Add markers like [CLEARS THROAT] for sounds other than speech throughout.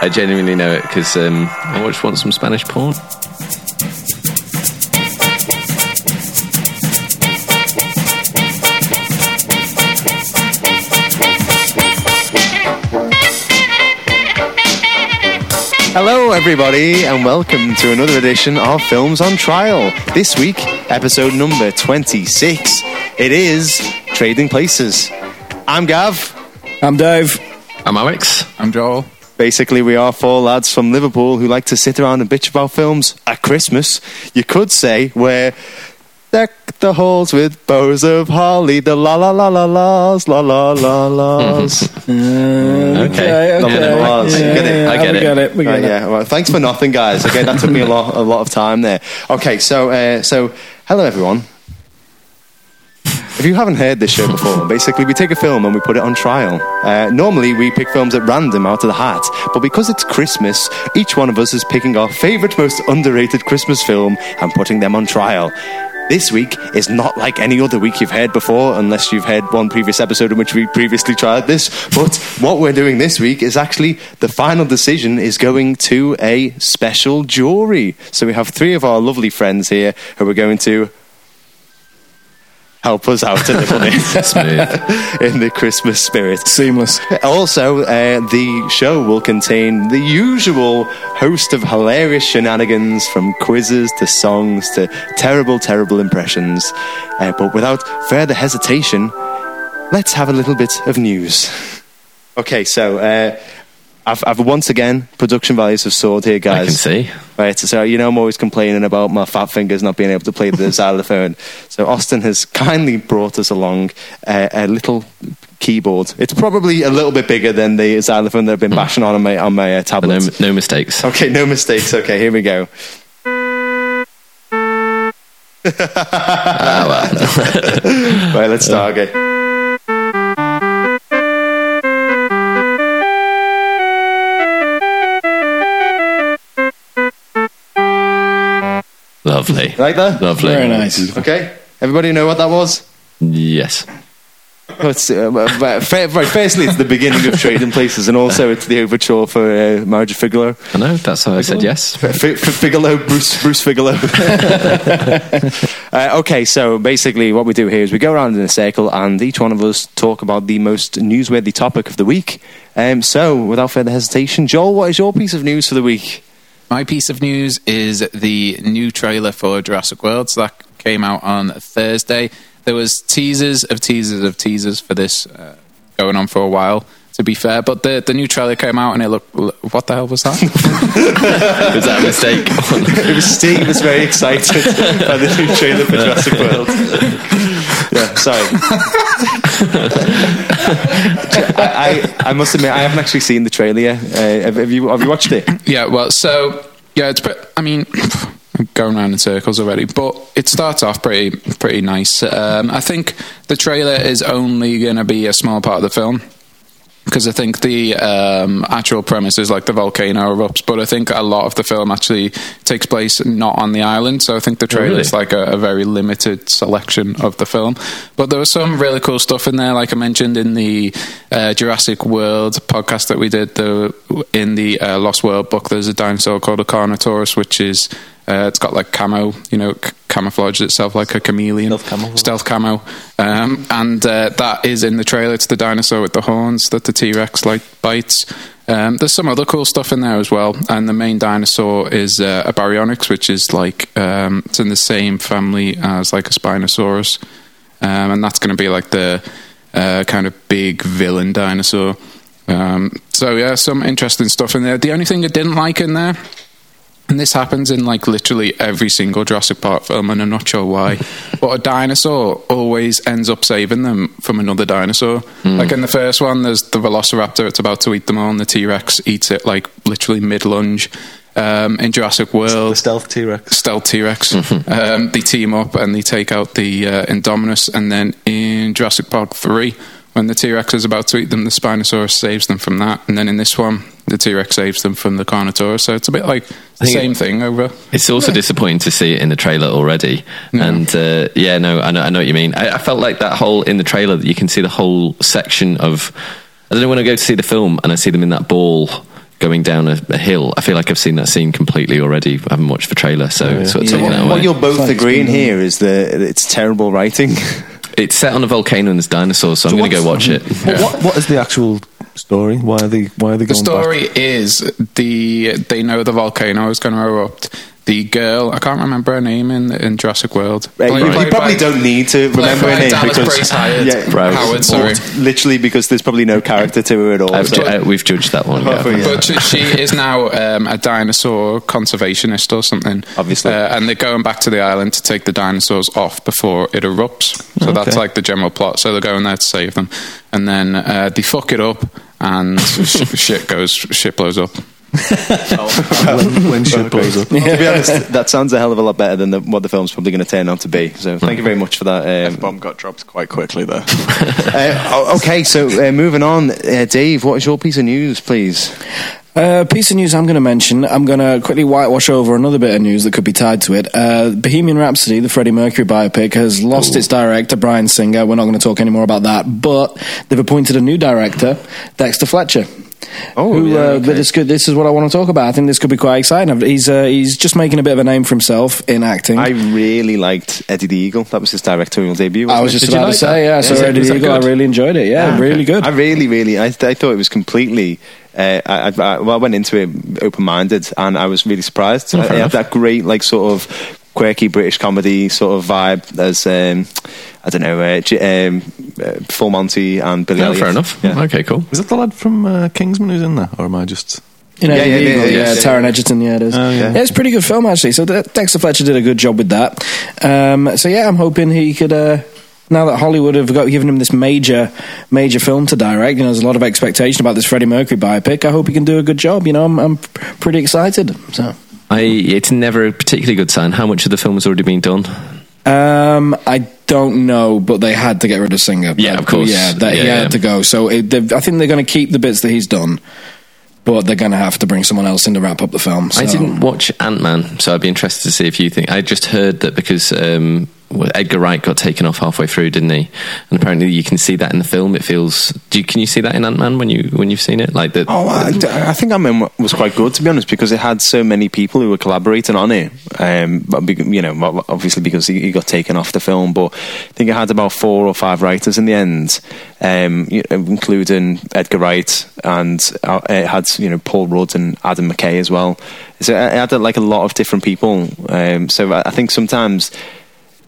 I genuinely know it because um, I watched once some Spanish porn. Hello, everybody, and welcome to another edition of Films on Trial. This week, episode number 26. It is Trading Places. I'm Gav. I'm Dave. I'm Alex. I'm Joel. Basically, we are four lads from Liverpool who like to sit around and bitch about films at Christmas. You could say we're deck the halls with bows of holly, the la la la la la's, la la la la's. [LAUGHS] Okay. Okay, okay. was. Yeah, Get it? yeah, I get we it. Got it. We Uh, got it. yeah, well, thanks for nothing, guys. Okay, that took me a lot, a lot of time there. Okay, so, uh, so, hello everyone. If you haven't heard this show before, basically we take a film and we put it on trial. Uh, normally we pick films at random out of the hat, but because it's Christmas, each one of us is picking our favourite, most underrated Christmas film and putting them on trial. This week is not like any other week you've heard before, unless you've heard one previous episode in which we previously tried this. But what we're doing this week is actually the final decision is going to a special jury. So we have three of our lovely friends here who are going to help us out a little bit [LAUGHS] [LAUGHS] in the Christmas spirit. Seamless. Also, uh, the show will contain the usual host of hilarious shenanigans from quizzes to songs to terrible, terrible impressions. Uh, but without further hesitation, let's have a little bit of news. [LAUGHS] Okay, so uh, I've, I've once again production values have soared here, guys. I can see. Right, so you know I'm always complaining about my fat fingers not being able to play the [LAUGHS] xylophone. So Austin has kindly brought us along uh, a little keyboard. It's probably a little bit bigger than the xylophone that I've been bashing on on my on my uh, No, no mistakes. Okay, no mistakes. Okay, here we go. [LAUGHS] [LAUGHS] right, let's start again. Lovely. Like that? Lovely. Very nice. Okay, everybody know what that was? Yes. It's, uh, but fa- right, firstly, it's the beginning of Trading Places, and also it's the overture for uh, Marriage of Figaro. I know. That's why I said yes. F- F- Figaro, Bruce, Bruce Figaro. [LAUGHS] uh, okay, so basically, what we do here is we go around in a circle, and each one of us talk about the most newsworthy topic of the week. Um, so, without further hesitation, Joel, what is your piece of news for the week? My piece of news is the new trailer for Jurassic World. So that came out on Thursday. There was teasers of teasers of teasers for this uh, going on for a while. To be fair, but the the new trailer came out and it looked. What the hell was that? [LAUGHS] Was that a mistake? It was Steve was very excited by the new trailer for Jurassic World. yeah, sorry. I, I, I must admit, I haven't actually seen the trailer yet. Uh, have, have you have you watched it? yeah. Well, so yeah, it's. I mean. I'm [LAUGHS] Going around in circles already, but it starts off pretty pretty nice. Um, I think the trailer is only going to be a small part of the film. Because I think the um, actual premise is like the volcano erupts, but I think a lot of the film actually takes place not on the island. So I think the trailer is really? like a, a very limited selection of the film. But there was some really cool stuff in there, like I mentioned in the uh, Jurassic World podcast that we did. The in the uh, Lost World book, there's a dinosaur called a Carnotaurus, which is uh, it's got like camo, you know, c- camouflaged itself like a chameleon, Stealth camo. stealth camo, um, and uh, that is in the trailer. It's the dinosaur with the horns that the T Rex like bites. Um, there's some other cool stuff in there as well, and the main dinosaur is uh, a Baryonyx, which is like um, it's in the same family as like a Spinosaurus, um, and that's going to be like the uh, kind of big villain dinosaur. Um, so yeah, some interesting stuff in there. The only thing I didn't like in there and this happens in like literally every single Jurassic Park film, and I'm not sure why. [LAUGHS] but a dinosaur always ends up saving them from another dinosaur. Like in the first one, there's the Velociraptor; it's about to eat them all, and the T Rex eats it like literally mid lunge. Um, in Jurassic World, the stealth T Rex. stealth T Rex. [LAUGHS] um, they team up and they take out the uh, Indominus, and then in Jurassic Park three, when the T Rex is about to eat them, the Spinosaurus saves them from that, and then in this one, the T Rex saves them from the Carnotaurus. So it's a bit like the same it- thing over. It's also disappointing to see it in the trailer already. And uh, yeah, no, I know, I know what you mean. I, I felt like that whole in the trailer that you can see the whole section of. I don't know when I go to see the film and I see them in that ball going down a, a hill. I feel like I've seen that scene completely already. I haven't watched the trailer, so yeah. sort of So taking what, that away. what you're both It's agreeing it's been here is that it's terrible writing. [LAUGHS] It's set on a volcano and there's dinosaurs, so, I'm going to go watch it. [LAUGHS] What, what, what is the actual story? Why are they? Why are they going? The going story back? is the they know the volcano is going to erupt. The girl, I can't remember her name in in Jurassic World. Uh, you, Played you by- probably don't need to remember her name Dallas because Bryce Howard. Right. Howard, sorry. literally because there's probably no character to her at all. So- ju- uh, we've judged that one. yeah. Yeah. But she, she is now um, a dinosaur conservationist or something. Obviously. Uh, and they're going back to the island to take the dinosaurs off before it erupts. So that's like the general plot. So they're going there to save them. And then uh, they fuck it up and sh- [LAUGHS] shit goes, shit blows up. When, when shit blows up. to be honest, that sounds a hell of a lot better than the, what the film's probably going to turn out to be. So thank you very much for that. Um, Bomb got dropped quite quickly there. [LAUGHS] uh, oh, okay, so uh, moving on, uh, Dave, what is your piece of news, please? Uh, piece of news I'm going to mention. I'm going to quickly whitewash over another bit of news that could be tied to it. Uh, Bohemian Rhapsody, the Freddie Mercury biopic, has lost its director, Bryan Singer. We're not going to talk any more about that, but they've appointed a new director, Dexter Fletcher. Oh, who, yeah, uh, okay. but this, could, this is what I want to talk about. I think this could be quite exciting. He's uh, he's just making a bit of a name for himself in acting. I really liked Eddie the Eagle. That was his directorial debut. I was it? just Did about to say, that? yeah. So it- Eddie that Eagle, I really enjoyed it. Yeah, Ah, really okay. good. I really, really, I, I thought it was completely. Uh, I, I, well, I went into it open-minded, and I was really surprised. Oh, I, had that great, like, sort of quirky British comedy sort of vibe as um, I don't know, uh, J- um, uh, Full Monty and Billy Oh, Elliot. fair enough. Yeah. Okay, cool. Is that the lad from uh, Kingsman who's in there, or am I just? You know, Yeah, yeah, Eagle, yeah, yeah, yeah, yeah. Taron Egerton, yeah, it is. Oh, yeah. yeah. it's a pretty good film actually. So De- Dexter Fletcher did a good job with that. Um, so yeah, I'm hoping he could. Uh, now that Hollywood have got given him this major, major film to direct, you know, there's a lot of expectation about this Freddie Mercury biopic. I hope he can do a good job. You know, I'm, I'm pretty excited. So, I, it's never a particularly good sign. How much of the film has already been done? um, I don't know, but they had to get rid of Singer. Yeah, of course. Yeah, that, he Yeah, had yeah. to go. So it, I think they're going to keep the bits that he's done, but they're going to have to bring someone else in to wrap up the film. I didn't watch Ant Man, so I'd be interested to see if you think. I just heard that because um, Edgar Wright got taken off halfway through, didn't he? And apparently you can see that in the film. It feels. Do you, can you see that in Ant Man when you when you've seen it? Like that. Oh, I, I think Ant Man was quite good to be honest because it had so many people who were collaborating on it. Um, but you know, obviously because he, got taken off the film, but I think it had about four or five writers in the end, um, including Edgar Wright, and uh, it had you know Paul Rudd and Adam McKay as well. So it had like a lot of different people. Um, so I think sometimes.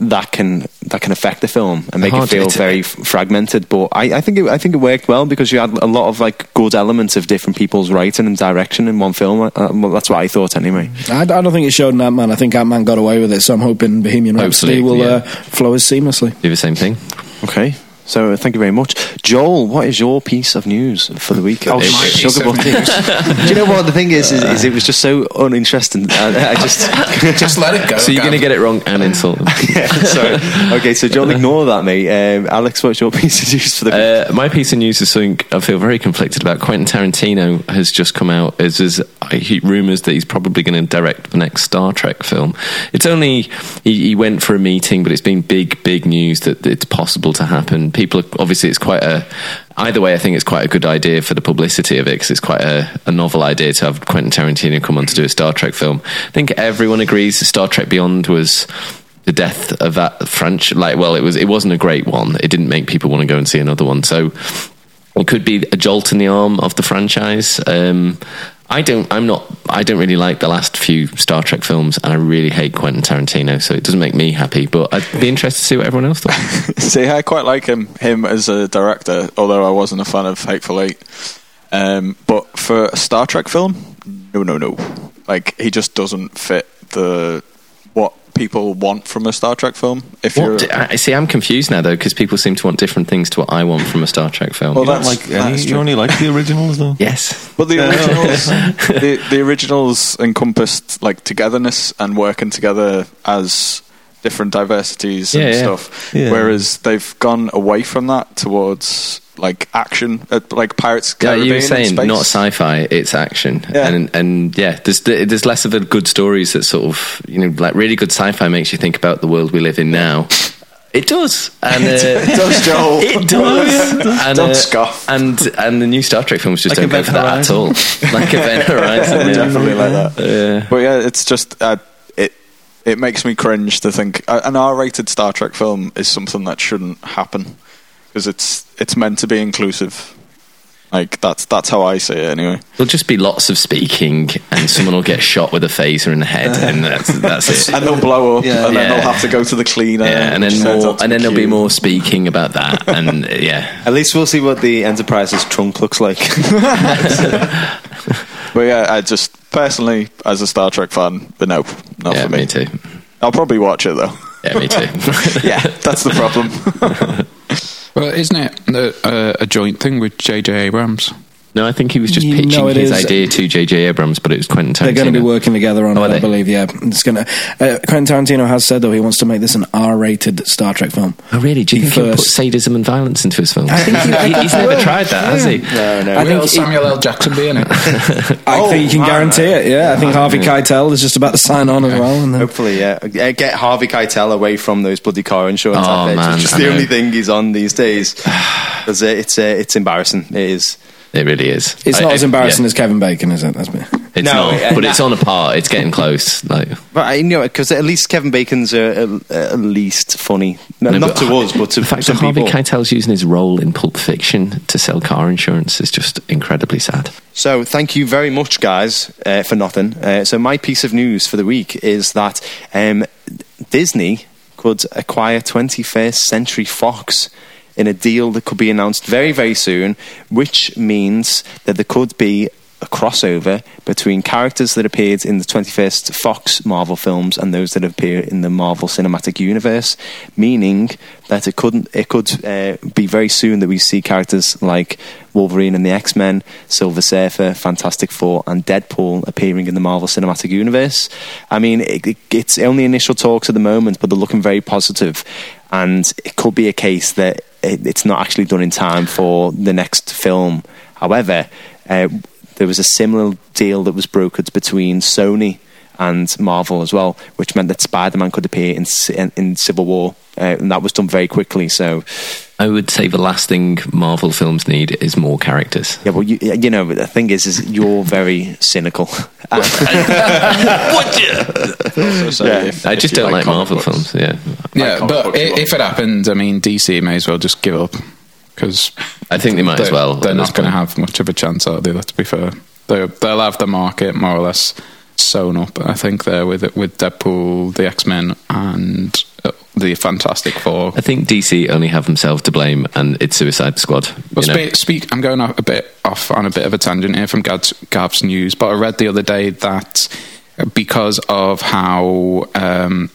That can that can affect the film and make it feel it's- very f- fragmented. But I, I think it, I think it worked well because you had a lot of like good elements of different people's writing and direction in one film. Uh, well, that's what I thought anyway. I, I don't think it showed in Ant Man. I think Ant Man got away with it, so I'm hoping Bohemian Rhapsody Hopefully, will yeah. uh, flow as seamlessly. Do the same thing. Okay. So uh, thank you very much, Joel. What is your piece of news for the week? Oh, My sh- piece sugar of butty. [LAUGHS] Do you know what the thing is? Is, is it was just so uninteresting. I, I just [LAUGHS] Just let it go. So you're going to get it wrong and insult them. [LAUGHS] yeah. Sorry. Okay. So Joel, ignore that, mate. Um, Alex, what's your piece of news for the week? Uh, my piece of news is something I feel very conflicted about. Quentin Tarantino has just come out as, as rumours that he's probably going to direct the next Star Trek film. It's only he, he went for a meeting, but it's been big, big news that it's possible to happen. People, are, obviously, it's quite a. Either way, I think it's quite a good idea for the publicity of it because it's quite a, a novel idea to have Quentin Tarantino come on to do a Star Trek film. I think everyone agrees Star Trek Beyond was the death of that French. Like, well, it was. It wasn't a great one. It didn't make people want to go and see another one. So it could be a jolt in the arm of the franchise. Um, I don't. I'm not. I don't really like the last few Star Trek films, and I really hate Quentin Tarantino. So it doesn't make me happy. But I'd be interested to see what everyone else thought. [LAUGHS] See, I quite like him him as a director, although I wasn't a fan of Hateful Eight. Um, but for a Star Trek film, no, no, no. Like he just doesn't fit the people want from a Star Trek film. If you're I see. I'm confused now though because people seem to want different things to what I want from a Star Trek film. Well, You don't that's- like any, that's you only like the originals though. [LAUGHS] yes. But the originals, [LAUGHS] the, the originals encompassed like togetherness and working together as different diversities and Yeah, yeah. stuff. Yeah. Whereas they've gone away from that towards like action, uh, like Pirates. Yeah, Caribbean you were saying space. not sci-fi, it's action, Yeah. and and yeah, there's there's less of a good stories that sort of you know like really good sci-fi makes you think about the world we live in now. It does, and uh, [LAUGHS] It does, Joel. [LAUGHS] It does. [LAUGHS] and, Don't uh, scoff. And and the new Star Trek films just Like don't go for that at all. like Event Horizon, yeah. definitely like that. Yeah. But yeah, it's just uh, it. It makes me cringe to think an R-rated Star Trek film is something that shouldn't happen because it's it's meant to be inclusive. Like that's that's how I see it anyway. There'll just be lots of speaking, and someone will get shot with a phaser in the head, and that's that's it. And they'll blow up, Yeah. and then Yeah. they'll have to go to the cleaner. Yeah, and then more, out to and then there'll be more speaking about that, and yeah, At least we'll see what the Enterprise's trunk looks like. [LAUGHS] [LAUGHS] But yeah, I just personally, as a Star Trek fan, but nope, not yeah, for me. me too. I'll probably watch it though. Yeah, me too. [LAUGHS] yeah, that's the problem. [LAUGHS] Well, isn't it a, a, uh, a joint thing with J.J. Abrams? No, I think he was just No, pitching his is. idea to J.J. Abrams, but it was Quentin Tarantino. They're going to be working together on Oh, it, I believe. Yeah, it's going to. Uh, Quentin Tarantino has said though he wants to make this an R-rated Star Trek film. Oh, really? Do you The think he'll put sadism and violence into his films? I think he- [LAUGHS] He- he's never [LAUGHS] tried that, has he? no, no. I think Will it- Samuel L. Jackson be in it? [LAUGHS] I Oh, think you can man, guarantee it. Yeah, I think Harvey Keitel is just about to sign on as well. And then, Hopefully, yeah. Uh, Get Harvey Keitel away from those bloody car insurance Oh, adverts. man, It's just I the know. only thing he's on these days. [SIGHS] 'Cause, uh, it's uh, it's embarrassing. It is. It really is. it's I- not I- as embarrassing yeah. as Kevin Bacon, is it? That's me. It's No, not, uh, but nah. it's on a par. It's getting close. Like But I you know because at least Kevin Bacon's uh, uh, at least funny. No, No, not but to us, but to the fact some that Harvey people. Keitel's using his role in Pulp Fiction to sell car insurance is just incredibly sad. So, thank you very much, guys, uh, for nothing. Uh, so, my piece of news for the week is that um, Disney could acquire 21st Century Fox in a deal that could be announced very, very soon, which means that there could be a crossover between characters that appeared in the 21st Fox Marvel films and those that appear in the Marvel Cinematic Universe, meaning that it couldn't it could uh, be very soon that we see characters like Wolverine and the X-Men, Silver Surfer, Fantastic Four and Deadpool appearing in the Marvel Cinematic Universe. I mean, it, it, it's only initial talks at the moment, but they're looking very positive and it could be a case that it, it's not actually done in time for the next film. However, uh, there was a similar deal that was brokered between Sony and Marvel as well, which meant that Spider-Man could appear in in, in Civil War, uh, and that was done very quickly. So, I would say the last thing Marvel films need is more characters. yeah, well, you, you know, the thing is, is you're very cynical. [LAUGHS] [LAUGHS] So Yeah. if- I if just you don't like, comic Marvel books. films. Yeah, yeah, comic but books i- as well. if it happened, I mean, DC may as well just give up because I think they might as well. They're not going to have much of a chance, are they? Let's be fair. They'll, they'll have the market more or less sewn up. I think there with with Deadpool, the X Men, and uh, the Fantastic Four. I think DC only have themselves to blame, and it's Suicide Squad. Well, know? speak, speak. I'm going off a bit off on a bit of a tangent here from Gav's, Gav's news, but I read the other day that because of how um,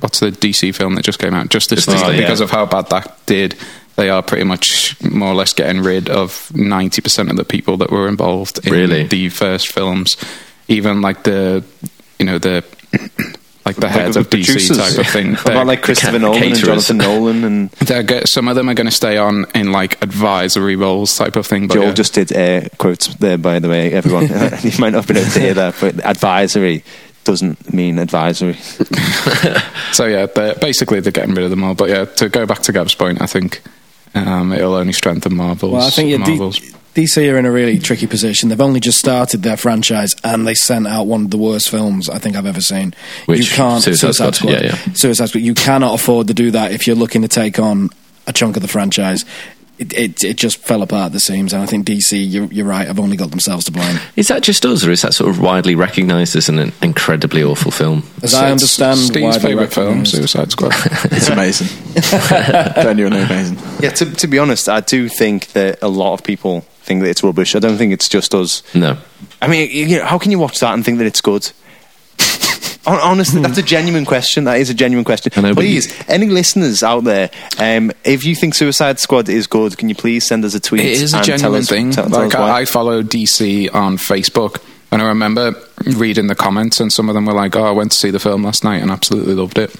what's the DC film that just came out, Justice League, League, because yeah. of how bad that did, they are pretty much more or less getting rid of ninety percent of the people that were involved in Really? the first films, even like the you know the. [CLEARS THROAT] Like the heads the of DC type of thing. What [LAUGHS] about like Christopher ca- Nolan and. Jonathan Nolan and [LAUGHS] They're go- some of them are going to stay on in like advisory roles type of thing. But Joel yeah. just did uh, quotes there, by the way, everyone. [LAUGHS] you might not have been able to hear that, but advisory doesn't mean advisory. So yeah, they're, basically they're getting rid of them all. But yeah, to go back to Gav's point, I think um, it'll only strengthen Marvel's. Well, I think yeah, D- Marvel's. DC are in a really tricky position. They've only just started their franchise, and they sent out one of the worst films I think I've ever seen. Which? you can't Suicide Squad? Yeah, yeah. Suicide Squad. You cannot afford to do that if you're looking to take on a chunk of the franchise. It, it, it just fell apart at the seams, and I think DC, you're, you're right, have only got themselves to blame. Is that just us, or is that sort of widely recognised as an incredibly awful film? As I understand, Steve's favorite film. Suicide Squad. [LAUGHS] It's amazing. [LAUGHS] Genuinely amazing. Yeah, to, to be honest, I do think that a lot of people think that it's rubbish. I don't think it's just us. No. I mean, you know, how can you watch that and think that it's good? [LAUGHS] Honestly, that's a genuine question. That is a genuine question. Know, but please, any listeners out there, um, if you think Suicide Squad is good, can you please send us a tweet? it is a and genuine us, thing. Tell, tell like? I, I follow DC on Facebook, and I remember reading the comments, and some of them were like, "Oh, I went to see the film last night and absolutely loved it."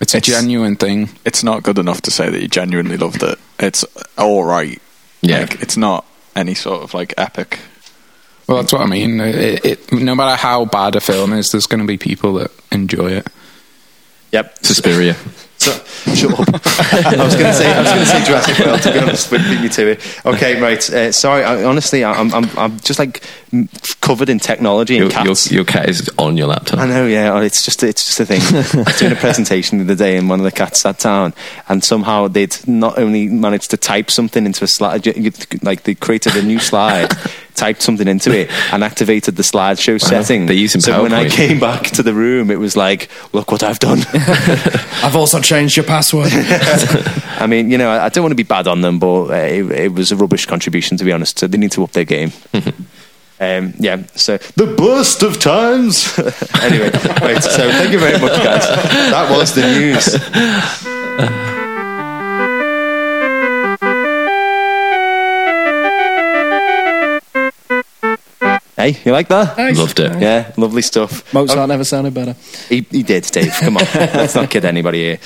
It's a It's- genuine thing. It's not good enough to say that you genuinely loved it. It's all right. Yeah. Like, it's not any sort of like epic. Well, that's what I mean. It, it, no matter how bad a film is, there's going to be people that enjoy it. Yep. Suspiria. [LAUGHS] shut up. I was going to say I was going to say Jurassic World. To be honest, but beat me to it. Okay, right. Uh, sorry. I, honestly, I, I'm, I'm I'm just like covered in technology and Your, your, cats. your cat is on your laptop. I know, yeah. oh, It's just it's just a thing. I was doing a presentation the other day, and one of the cats sat down, and somehow they'd not only managed to type something into a slide, like they created a new slide, typed something into it, [LAUGHS] and activated the slideshow setting. They're using so when I came back to the room, it was like, look what I've done. [LAUGHS] I've also changed your password. [LAUGHS] I mean, you know, I, don't want to be bad on them, but uh, it, it was a rubbish contribution, to be honest. So they need to up their game. Um, yeah, so the burst of times. anyway, right. So thank you very much, guys. That was the news. Hey, you like that? Loved it. Yeah, lovely stuff. Mozart oh. never sounded better. He, he did, Dave. Come on. [LAUGHS] Let's not kid anybody here.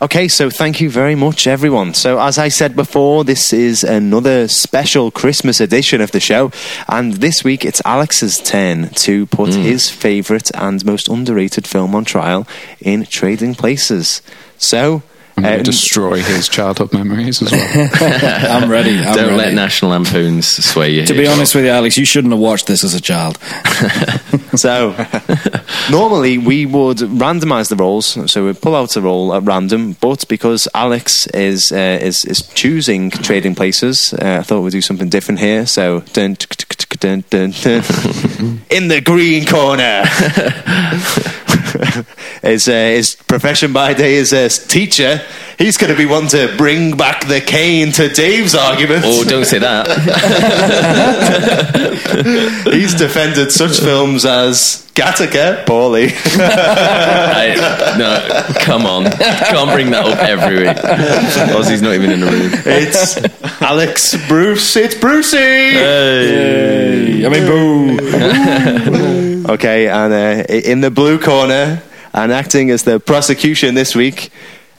Okay, so thank you very much, everyone. So, as I said before, this is another special Christmas edition of the show. And this week, it's Alex's turn to put hmm. his favourite and most underrated film on trial in Trading Places. So, I'm going to destroy his childhood memories as well. [LAUGHS] I'm ready. I'm Don't ready. let National Lampoons sway you. to here, be Joel. honest with you, Alex, you shouldn't have watched this as a child. [LAUGHS] [LAUGHS] So, normally we would randomize the roles. so we pull out a role at random. But because Alex is uh, is is choosing trading places, uh, I thought we'd do something different here. So, dun, dun, dun, dun, dun. in the green corner. [LAUGHS] his, uh, his profession by day is a teacher. He's going to be one to bring back the cane to Dave's argument. Oh, don't say that. [LAUGHS] He's defended such films as Gattaca, Paulie. I, no, come on. Can't bring that up every week. Ozzy's not even in the room. It's Alex Bruce. It's Brucey. I mean, boo. [LAUGHS] [LAUGHS] Okay, and uh, in the blue corner, and acting as the prosecution this week.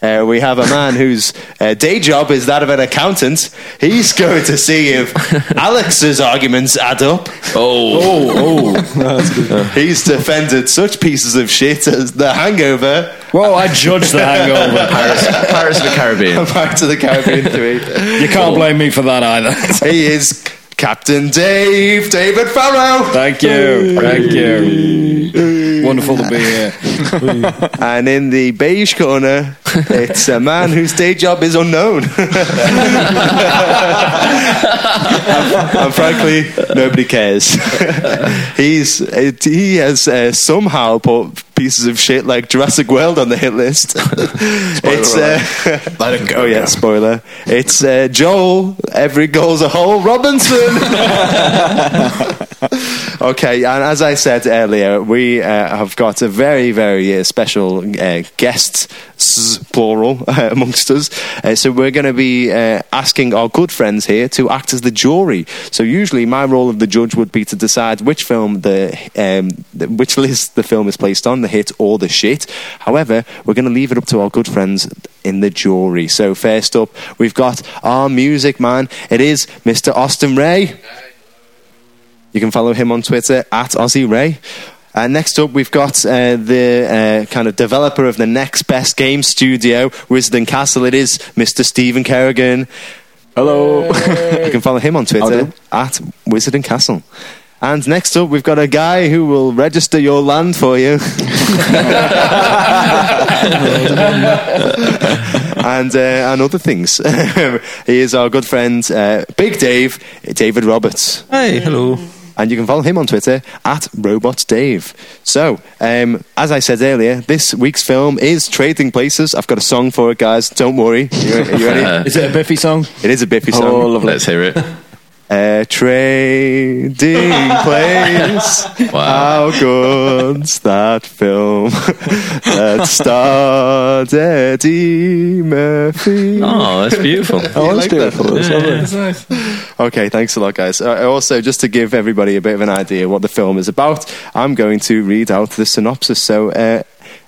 Uh, we have a man whose uh, day job is that of an accountant. He's going to see if [LAUGHS] Alex's arguments add up. Oh, oh, [LAUGHS] He's defended such pieces of shit as The Hangover, Whoa, I judged the hangover. Pirates, Pirates of the Caribbean. Back to the Caribbean 3. You can't blame me for that either. He is Captain Dave, David Farrow. Thank you. Thank you. Wonderful to be [LAUGHS] here. And in the beige corner, it's a man whose day job is unknown. and, [LAUGHS] and frankly, nobody cares. [LAUGHS] He's he has uh, somehow put pieces of shit like Jurassic World on the hit list. it's uh, Let it go. oh yeah, spoiler. It's uh, Joel. Every goal's a hole. Robinson. London. [LAUGHS] [LAUGHS] [LAUGHS] Okay, and as I said earlier, we uh, have got a very, very uh, special uh, guest, plural, [LAUGHS] amongst us. Uh, so we're going to be uh, asking our good friends here to act as the jury. So usually, my role of the judge would be to decide which film the, um, the which list the film is placed on, the hit or the shit. However, we're going to leave it up to our good friends in the jury. So first up, we've got our music man. It is Mr. Austin Ray. You can follow him on Twitter at Aussie Ray. Uh, next up, we've got uh, the uh, kind of developer of the next best game studio, Wizard and Castle. It is Mr. Stephen Kerrigan. Hello. [LAUGHS] you can follow him on Twitter at Wizard and Castle. And next up, we've got a guy who will register your land for you. [LAUGHS] and uh, and other things. [LAUGHS] he is our good friend, uh, Big Dave, David Roberts. Hey, hello. And you can follow him on Twitter at RobotsDave. So, um, as I said earlier, this week's film is Trading Places. I've got a song for it, guys. Don't worry. You, you ready? [LAUGHS] Is it a Biffy song? it is a Biffy song. Oh, lovely. Let's hear it. A trading [LAUGHS] place. Wow. How good's that film [LAUGHS] that starred Eddie Murphy? Oh, that's beautiful. Oh, that's beautiful. That's lovely. Okay, thanks a lot, guys. Uh, also, just to give everybody a bit of an idea what the film is about, I'm going to read out the synopsis. So, uh,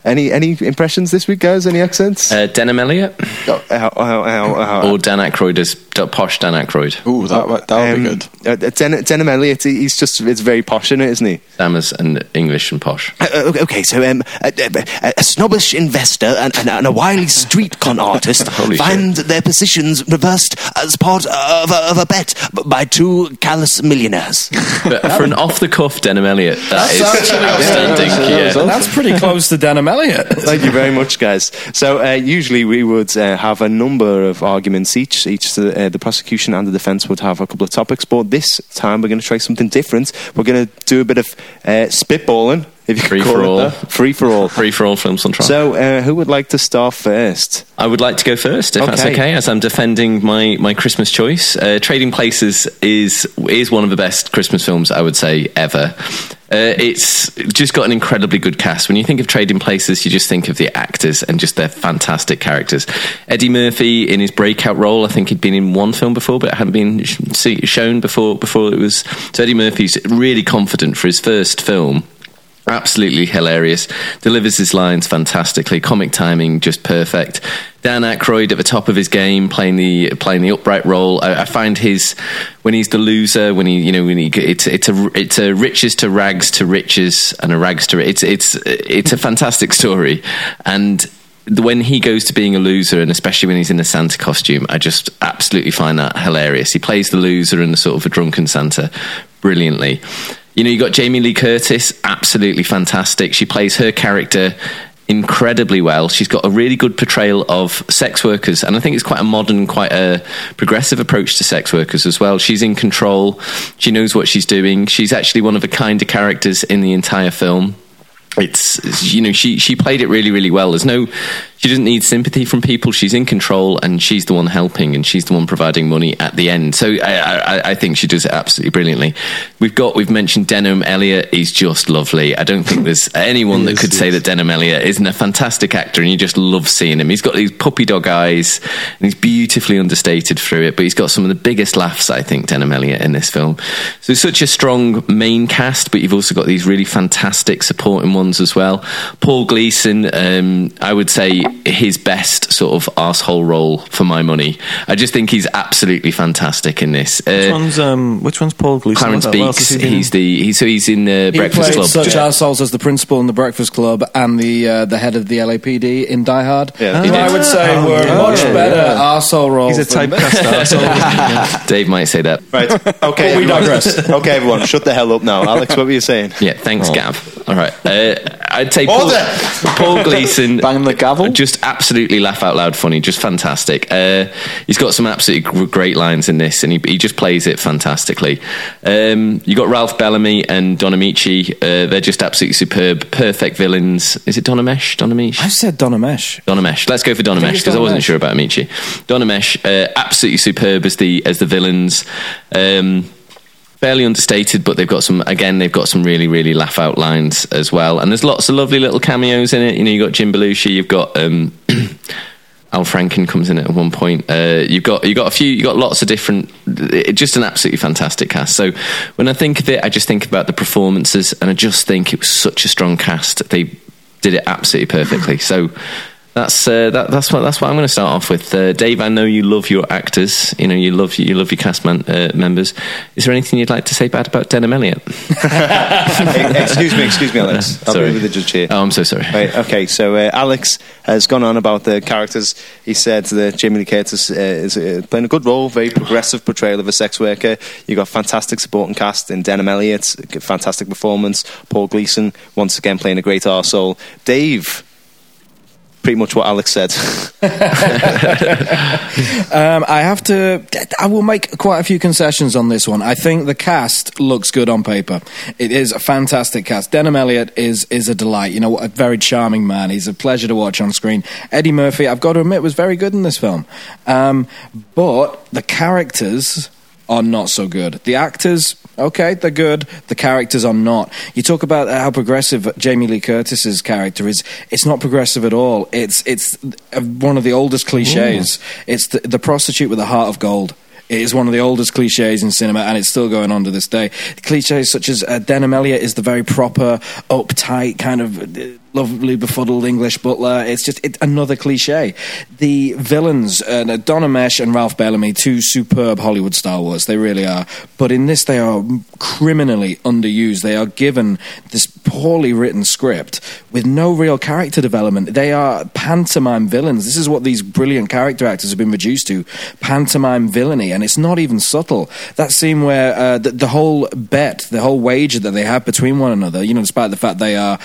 any any impressions this week, guys? Any accents? Uh, Denholm Elliott Oh, ow, ow, ow, ow. or Dan Aykroyd is posh Dan Aykroyd. Ooh, that would- that would be Um, good. Uh, uh Den- Denholm Elliott, he's just it's very posh in it, isn't he? Sammers and English and posh. Uh, uh, okay, okay, so um, a, a, a snobbish investor and, and, and a wily street con artist [LAUGHS] Holy find their positions reversed as part of a, of a bet by two callous millionaires. [LAUGHS] But for an off the cuff Denholm Elliott, that is outstanding. Yeah. That's pretty close to Denholm Elliott. [LAUGHS] Thank you very much, guys. So uh, usually we would uh, have a number of arguments each. Each uh, the prosecution and the defence would have a couple of topics, but this time we're going to try something different. We're going to do a bit of uh, spitballing, if you Free for all. Free for all. Free for all films on trial. So uh, who would like to start first? I would like to go first, if that's Okay. okay, as I'm defending my, my Christmas choice. Uh, Trading Places is is one of the best Christmas films I would say ever. Uh, it's just got an incredibly good cast. When you think of Trading Places, you just think of the actors and just their fantastic characters. Eddie Murphy in his breakout role, I think he'd been in one film before, but it hadn't been sh- shown before. Before it was so Eddie Murphy's really confident for his first film absolutely hilarious. Delivers his lines fantastically. Comic timing just perfect. Dan Aykroyd at the top of his game, playing the playing the upright role. I, I find his when he's the loser, when he you know when he it's it's a it's a riches to rags to riches and a rags to it's it's it's a fantastic story and. When he goes to being a loser, and especially when he's in a Santa costume, I just absolutely find that hilarious. He plays the loser and the sort of a drunken Santa brilliantly. You know, you got Jamie Lee Curtis, absolutely fantastic. She plays her character incredibly well. She's got a really good portrayal of sex workers, and I think it's quite a modern, quite a progressive approach to sex workers as well. She's in control. She knows what she's doing. She's actually one of the kinder characters in the entire film. It's you know she she played it really really well. There's no she doesn't need sympathy from people. She's in control and she's the one helping and she's the one providing money at the end. So I, I, I think she does it absolutely brilliantly. We've got we've mentioned Denholm Elliott. He's just lovely. I don't think there's [LAUGHS] anyone that could say that Denholm Elliott isn't a fantastic actor and you just love seeing him. He's got these puppy dog eyes and he's beautifully understated through it. But he's got some of the biggest laughs I think Denholm Elliott in this film. So such a strong main cast, but you've also got these really fantastic supporting ones as well. Paul Gleason, um, I would say his best sort of asshole role for my money. I just think he's absolutely fantastic in this. Which Uh, one's um, which one's Paul Gleason? Clarence What Beeks, he he's the he, so he's in the He Breakfast Club. such Just- assholes as the principal in the Breakfast Club and the uh, the head of the LAPD in Die Hard. Yeah. Who He I would say Oh, were yeah. much better Yeah. arsehole roles. He's a typecast [LAUGHS] arsehole. [LAUGHS] Dave might say that. Right. Okay. we everyone. digress. [LAUGHS] okay, everyone, shut the hell up now. Alex, what were you saying? Yeah, thanks, Gav. All right, uh, I'd say Paul, Paul Gleason. Bang the gavel. Just absolutely laugh out loud funny, just fantastic. Uh, he's got some absolutely great lines in this, and he, he just plays it fantastically. Um, you got Ralph Bellamy and Don Ameche. Uh, they're just absolutely superb, perfect villains. Is it Don Amesh? Don Ameche? I said Donamesh. Donamesh. Let's go for Donamesh it's because I wasn't sure about Ameche. Donamesh, uh, absolutely superb as the as the villains. Um, fairly understated, but they've got some. Again, they've got some really really laugh out lines as well. And there's lots of lovely little cameos in it. You know, you have got Jim Belushi. You've got. Um, [CLEARS THROAT] Al Franken comes in at one point. Uh, you've got you've got a few. You've got lots of different. It, just an absolutely fantastic cast. So when I think of it, I just think about the performances, and I just think it was such a strong cast. They did it absolutely perfectly. So that's uh, that, that's what that's what I'm going to start off with. Uh, Dave, I know you love your actors. You know you love you love your cast man, uh, members. Is there anything you'd like to say bad about Denholm Elliott? [LAUGHS] Eh, excuse me, excuse me, Alex. [LAUGHS] I'll Sorry. be with the judge here. Oh, I'm so sorry. Right, okay, so uh, Alex has gone on about the characters. He said that Jamie Lee Curtis uh, is uh, playing a good role, very progressive portrayal of a sex worker. You got fantastic supporting cast in Denholm Elliott, fantastic performance. Paul Gleason, once again playing a great arsehole. Dave, pretty much what Alex said. [LAUGHS] Um, I have to. I will make quite a few concessions on this one. I think the cast looks good on paper. It is a fantastic cast. Denholm Elliott is is a delight. You know, a very charming man. He's a pleasure to watch on screen. Eddie Murphy, I've got to admit, was very good in this film. Um, but the characters are not so good. The actors, okay, they're good. The characters are not. You talk about how progressive Jamie Lee Curtis's character is. It's not progressive at all. It's it's uh, one of the oldest cliches. It's the, the prostitute with a heart of gold. It is one of the oldest cliches in cinema, and it's still going on to this day. Cliches such as uh, Denholm Elliott is the very proper, uptight kind of. Lovely befuddled English butler. It's just it, another cliche. The villains, uh, Donna Mesh and Ralph Bellamy, two superb Hollywood Star Wars. They really are. But in this, they are criminally underused. They are given this poorly written script with no real character development. They are pantomime villains. This is what these brilliant character actors have been reduced to pantomime villainy, and it's not even subtle. That scene where uh, the, the whole bet, the whole wager that they have between one another, you know, despite the fact they are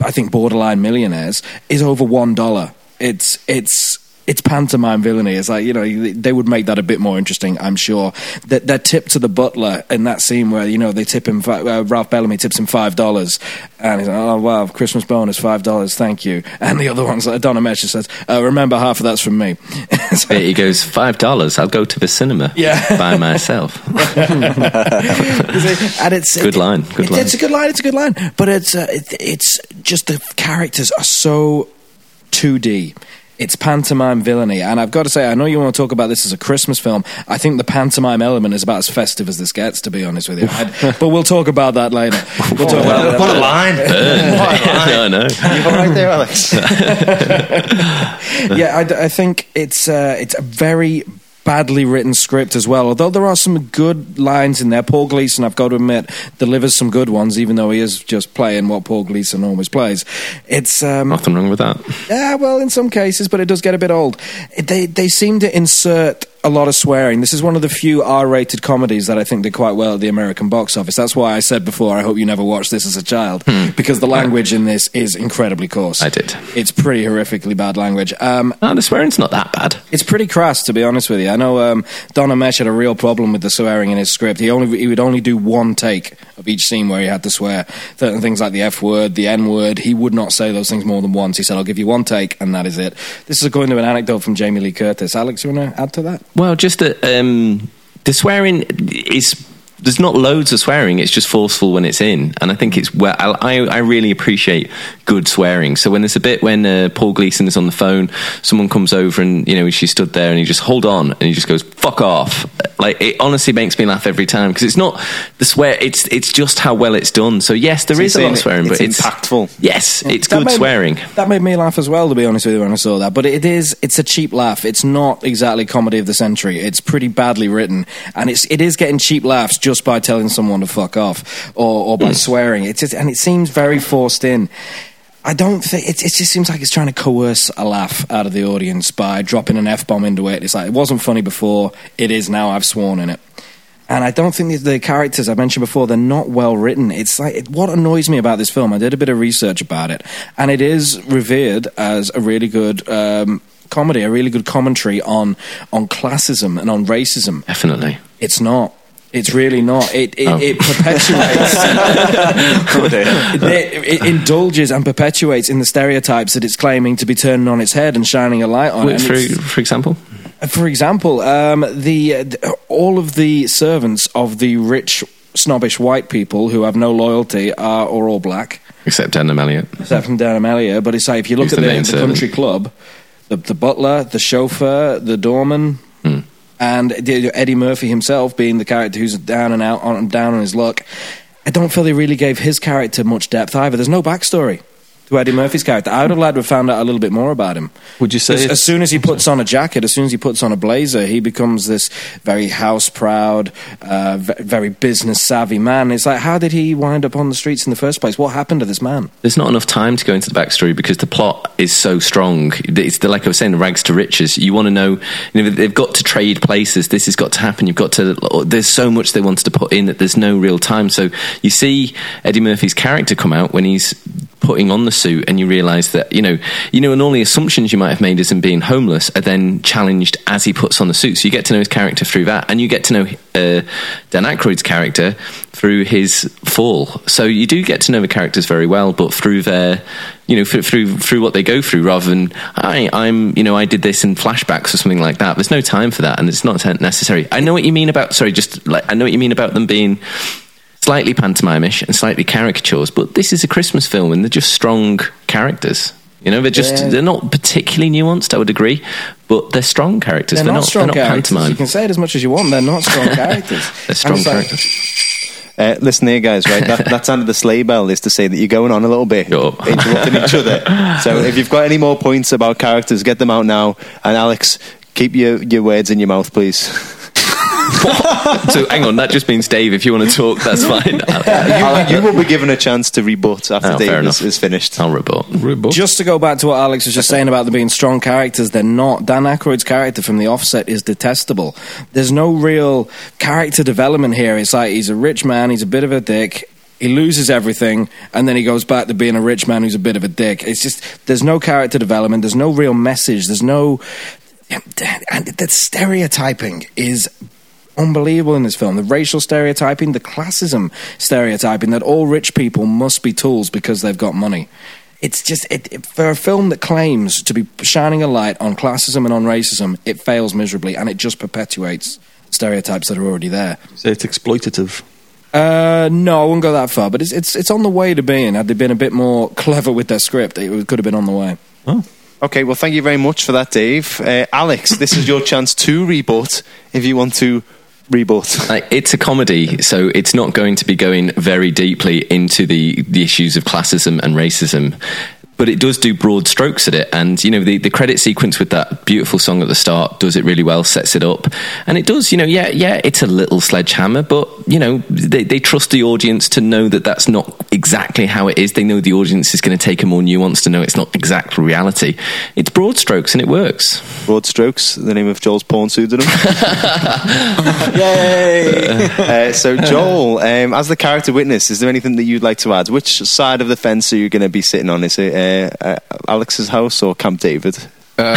I think borderline millionaires is over one dollar. It's it's it's pantomime villainy. It's like you know they would make that a bit more interesting. I'm sure that that tip to the butler in that scene where you know they tip him uh, Ralph Bellamy tips him five dollars and he's like oh wow Christmas bonus five dollars thank you [LAUGHS] and the other one's like Donna Mesha says uh, remember half of that's from me. [LAUGHS] so, he goes five dollars. I'll go to the cinema yeah. [LAUGHS] by myself. and it's good line. Good it, line. It's a good line. It's a good line. But it's uh, it, it's just the characters are so 2D it's pantomime villainy. And I've got to say, I know you want to talk about this as a Christmas film. I think the pantomime element is about as festive as this gets, to be honest with you. I, [LAUGHS] but we'll talk about that later. We'll talk about that. What a line! [LAUGHS] [LAUGHS] I know. You're right there, Alex. yeah, I, I think it's uh, it's a very badly written script as well. Although there are some good lines in there. Paul Gleason, I've got to admit, delivers some good ones, even though he is just playing what Paul Gleason always plays. It's um, nothing wrong with that. Yeah, well, in some cases, but it does get a bit old. They they seem to insert a lot of swearing. This is one of the few R-rated comedies that I think did quite well at the American box office. That's why I said before, I hope you never watched this as a child, Hmm. because the language in this is incredibly coarse. I did. It's pretty horrifically bad language. Um, No, the swearing's not that bad. it's pretty crass, to be honest with you. I know um, Donna Mesh had a real problem with the swearing in his script. He only he would only do one take of each scene where he had to swear. Certain things like the F word, the N word, he would not say those things more than once. He said, "I'll give you one take, and that is it." This is according to an anecdote from Jamie Lee Curtis. Alex, you want to add to that? Well, just that um, the swearing is. There's not loads of swearing. It's just forceful when it's in, and I think it's well. I I really appreciate good swearing. So when there's a bit when uh, Paul Gleason is on the phone, someone comes over and you know she stood there and he just hold on and he just goes fuck off. Like it honestly makes me laugh every time because it's not the swear. It's it's just how well it's done. So yes, there So is a lot of saying swearing, but it's it's impactful. Yes, it's That good made- swearing. That made me laugh as well, to be honest with you, when I saw that. But it is, it's a cheap laugh. It's not exactly comedy of the century. It's pretty badly written, and it's it is getting cheap laughs just by telling someone to fuck off or, or by swearing. It's just, and it seems very forced in. I don't think it, it just seems like it's trying to coerce a laugh out of the audience by dropping an f bomb into it. It's like it wasn't funny before, it is now. I've sworn in it. And I don't think the, the characters I mentioned before they're not well written. It's like it, what annoys me about this film. I did a bit of research about it, and it is revered as a really good um, comedy, a really good commentary on on classism and on racism. Definitely. It's not. It's really not. It it, Oh. it perpetuates. [LAUGHS] Oh, it, it indulges and perpetuates in the stereotypes that it's claiming to be turning on its head and shining a light on. Wait, for, for example, for example, um, the, uh, the all of the servants of the rich, snobbish white people who have no loyalty are, are all black, except Dan Elliott. except from Dan Amelia. But it's like if you look Who's at the the, the country club, the, the butler, the chauffeur, the doorman, Hmm. And Eddie Murphy himself being the character who's down and out on down on his luck. I don't feel they really gave his character much depth either. There's no backstory to Eddie Murphy's character. I would have liked to have found out a little bit more about him. Would you say As, as soon as he puts on a jacket, as soon as he puts on a blazer, he becomes this very house proud, uh, very business savvy man. It's like, how did he wind up on the streets in the first place? What happened to this man? There's not enough time to go into the backstory because the plot is so strong. It's the, like I was saying, the rags to riches. You want to know, you know, they've got to trade places. This has got to happen. You've got to. There's so much they wanted to put in that there's no real time. So you see Eddie Murphy's character come out when he's putting on the suit, and you realise that you know, you know, and all the assumptions you might have made as him being homeless are then challenged as he puts on the suit. So you get to know his character through that, and you get to know uh, Dan Aykroyd's character through his fall. So you do get to know the characters very well, but through their, you know, through, through what they go through, rather than I, I'm, you know, I did this in flashbacks or something like that. There's no time for that, and it's not necessary. I know what you mean about. Sorry, just like I know what you mean about them being slightly pantomimish and slightly caricatures, but this is a Christmas film, and they're just strong characters. You know, they're just Yeah. they're not particularly nuanced. I would agree, but they're strong characters. They're, not, strong they're not characters. pantomime. You can say it as much as you want. They're not strong [LAUGHS] characters. They're strong And like- characters. Uh, Uh, listen here, guys. Right, that, that sound of the sleigh bell is to say that you're going on a little bit, Sure. interrupting each other. [LAUGHS] So if you've got any more points about characters, get them out now. And Alex, keep your, your words in your mouth, please. [LAUGHS] so hang on, that just means Dave. If you want to talk, that's [LAUGHS] fine. you, uh, you will be given a chance to rebut after Oh, Dave is, is finished. I'll rebut. Just to go back to what Alex was just saying about them being strong characters, they're not. Dan Aykroyd's character from The Offset is detestable. There's no real character development here. It's like he's a rich man, he's a bit of a dick. He loses everything, and then he goes back to being a rich man who's a bit of a dick. It's just there's no character development. There's no real message. There's no, and the stereotyping is unbelievable in this film. The racial stereotyping, the classism stereotyping that all rich people must be tools because they've got money. It's just it, it- for a film that claims to be shining a light on classism and on racism, it fails miserably, and it just perpetuates stereotypes that are already there. So it's exploitative. Uh, no, I wouldn't go that far, but it's it's it's on the way to being. Had they been a bit more [LAUGHS] clever with their script, it could have been on the way. Okay, well, thank you very much for that, Dave. Uh, Alex, this is your chance to rebut if you want to [LAUGHS] it's a comedy, so it's not going to be going very deeply into the, the issues of classism and racism. But it does do broad strokes at it, and you know the, the credit sequence with that beautiful song at the start does it really well, sets it up, and it does. You know, yeah, yeah, it's a little sledgehammer, but you know they, they trust the audience to know that that's not exactly how it is. They know the audience is going to take a more nuance to know it's not exact reality. It's broad strokes and it works. Broad Strokes, the name of Joel's porn pseudonym. [LAUGHS] [LAUGHS] Yay! uh, so, Joel, um, as the character witness, is there anything that you'd like to add? Which side of the fence are you going to be sitting on? Is it uh, uh, Alex's house or Camp David? [LAUGHS] [LAUGHS] Bit-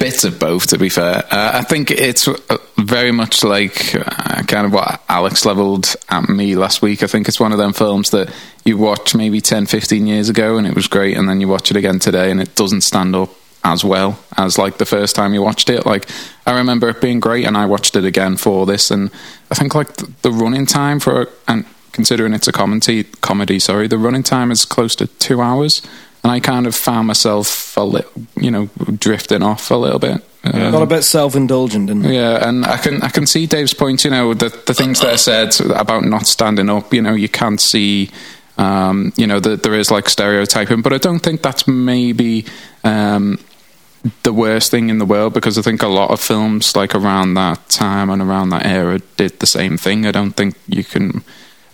bits of both, to be fair. Uh, I think it's uh, very much like uh, kind of what Alex levelled at me last week. I think it's one of them films that you watch maybe 10, 15 years ago and it was great, and then you watch it again today and it doesn't stand up as well as like the first time you watched it. Like I remember it being great, and I watched it again for this, and I think like the, the running time for and considering it's a comedy, comedy, sorry, the running time is close to two hours. And I kind of found myself a little, you know, drifting off a little bit. Um, Got a bit self-indulgent, didn't it? yeah, and I can I can see Dave's point. You know, the the things that are said about not standing up. You know, you can't see. Um, you know, that there is like stereotyping, but I don't think that's maybe um, the worst thing in the world because I think a lot of films like around that time and around that era did the same thing. I don't think you can,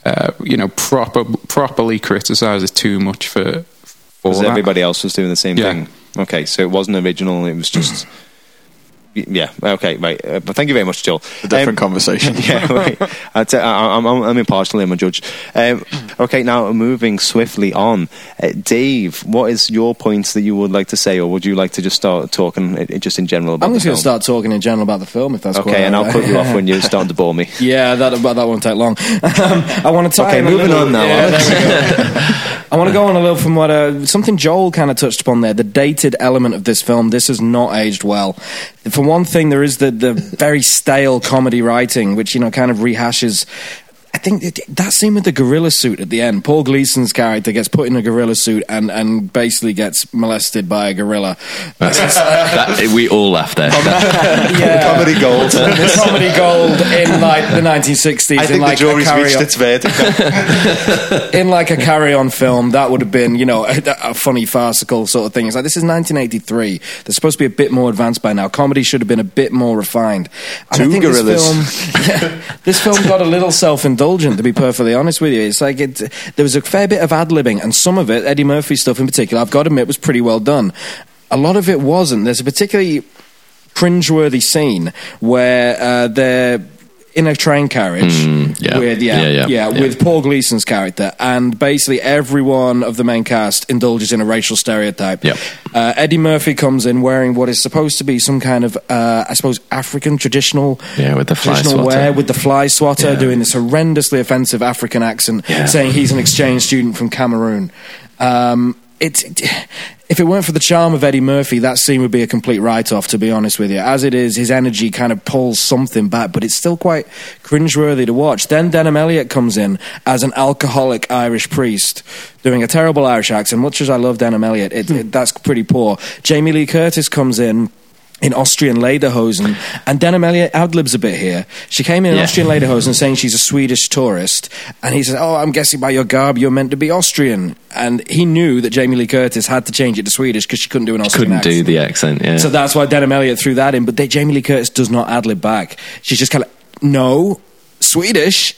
uh, you know, proper properly criticize it too much for. for Because everybody else was doing the same Yeah. thing. Okay, so it wasn't original, it was just. Yeah, okay, right. Uh, but thank you very much, Joel. A different Um, conversation. [LAUGHS] yeah, right. [LAUGHS] I t- I, I'm, I'm, I'm impartial, I'm a judge. Um, okay, now moving swiftly on. Uh, Dave, what is your points that you would like to say, or would you like to just start talking uh, just in general about the film? I'm just going to start talking in general about the film, if that's quite Okay, and I'll cut you off when you're [LAUGHS] starting to bore me. Yeah, that but that won't take long. Um, I want to tie Okay, moving little- on now, Yeah, Alex. there we go. I want to go on a little from what uh, something Joel kind of touched upon there. The dated element of this film. This has not aged well. For one thing, there is the the very stale comedy writing, which you know kind of rehashes. I think it, that scene with the gorilla suit at the end. Paul Gleason's character gets put in a gorilla suit and, and basically gets molested by a gorilla. That, we all laughed there. That- yeah. Comedy gold. comedy gold in like the [LAUGHS] 1960s. I in think like the jury's a carry reached on, its verdict. [LAUGHS] in like a carry-on film. That would have been, you know, a, a funny farcical sort of thing. It's like this is 1983. They're supposed to be a bit more advanced by now. Comedy should have been a bit more refined. And Two I think gorillas. This film, [LAUGHS] yeah, this film got a little self-indulgent, to be perfectly honest with you. It's like it, there was a fair bit of ad-libbing, and some of it, Eddie Murphy stuff in particular, I've got to admit, was pretty well done. A lot of it wasn't. There's a particularly cringeworthy scene where uh, they're in a train carriage Mm, yeah. with yeah Yeah, yeah, yeah, yeah. with Paul Gleason's character, and basically everyone of the main cast indulges in a racial stereotype. Yep. Uh, Eddie Murphy comes in wearing what is supposed to be some kind of, uh, I suppose, African traditional Yeah, with the fly traditional swatter. wear with the fly swatter, doing this horrendously offensive African accent, saying he's an exchange student from Cameroon. Um, it's if it weren't for the charm of Eddie Murphy, that scene would be a complete write-off. To be honest with you, as it is, his energy kind of pulls something back, but it's still quite cringeworthy to watch. Then Denholm Elliott comes in as an alcoholic Irish priest, doing a terrible Irish accent. Much as I love Denholm Elliott, it, it, that's pretty poor. Jamie Lee Curtis comes in in Austrian lederhosen, and Denholm Elliott ad-libs a bit here. She came in, in Yeah. Austrian lederhosen saying she's a Swedish tourist, and he says, "Oh, I'm guessing by your garb you're meant to be Austrian." And he knew that Jamie Lee Curtis had to change it to Swedish because she couldn't do an Austrian Couldn't accent. do the accent. Yeah. So that's why Denholm Elliott threw that in. But they, Jamie Lee Curtis does not ad lib back. She's just kind of, no, Swedish.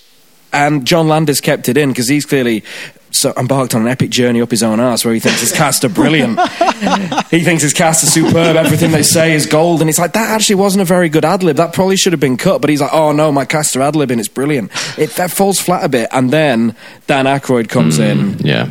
And John Landis kept it in because he's clearly so embarked on an epic journey up his own ass where he thinks his cast are brilliant. [LAUGHS] he thinks his cast are superb. Everything they say is gold. And it's like, that actually wasn't a very good ad lib. That probably should have been cut. But he's like, oh no, my cast are ad libbing. It's brilliant. It that falls flat a bit. And then Dan Aykroyd comes hmm, in yeah.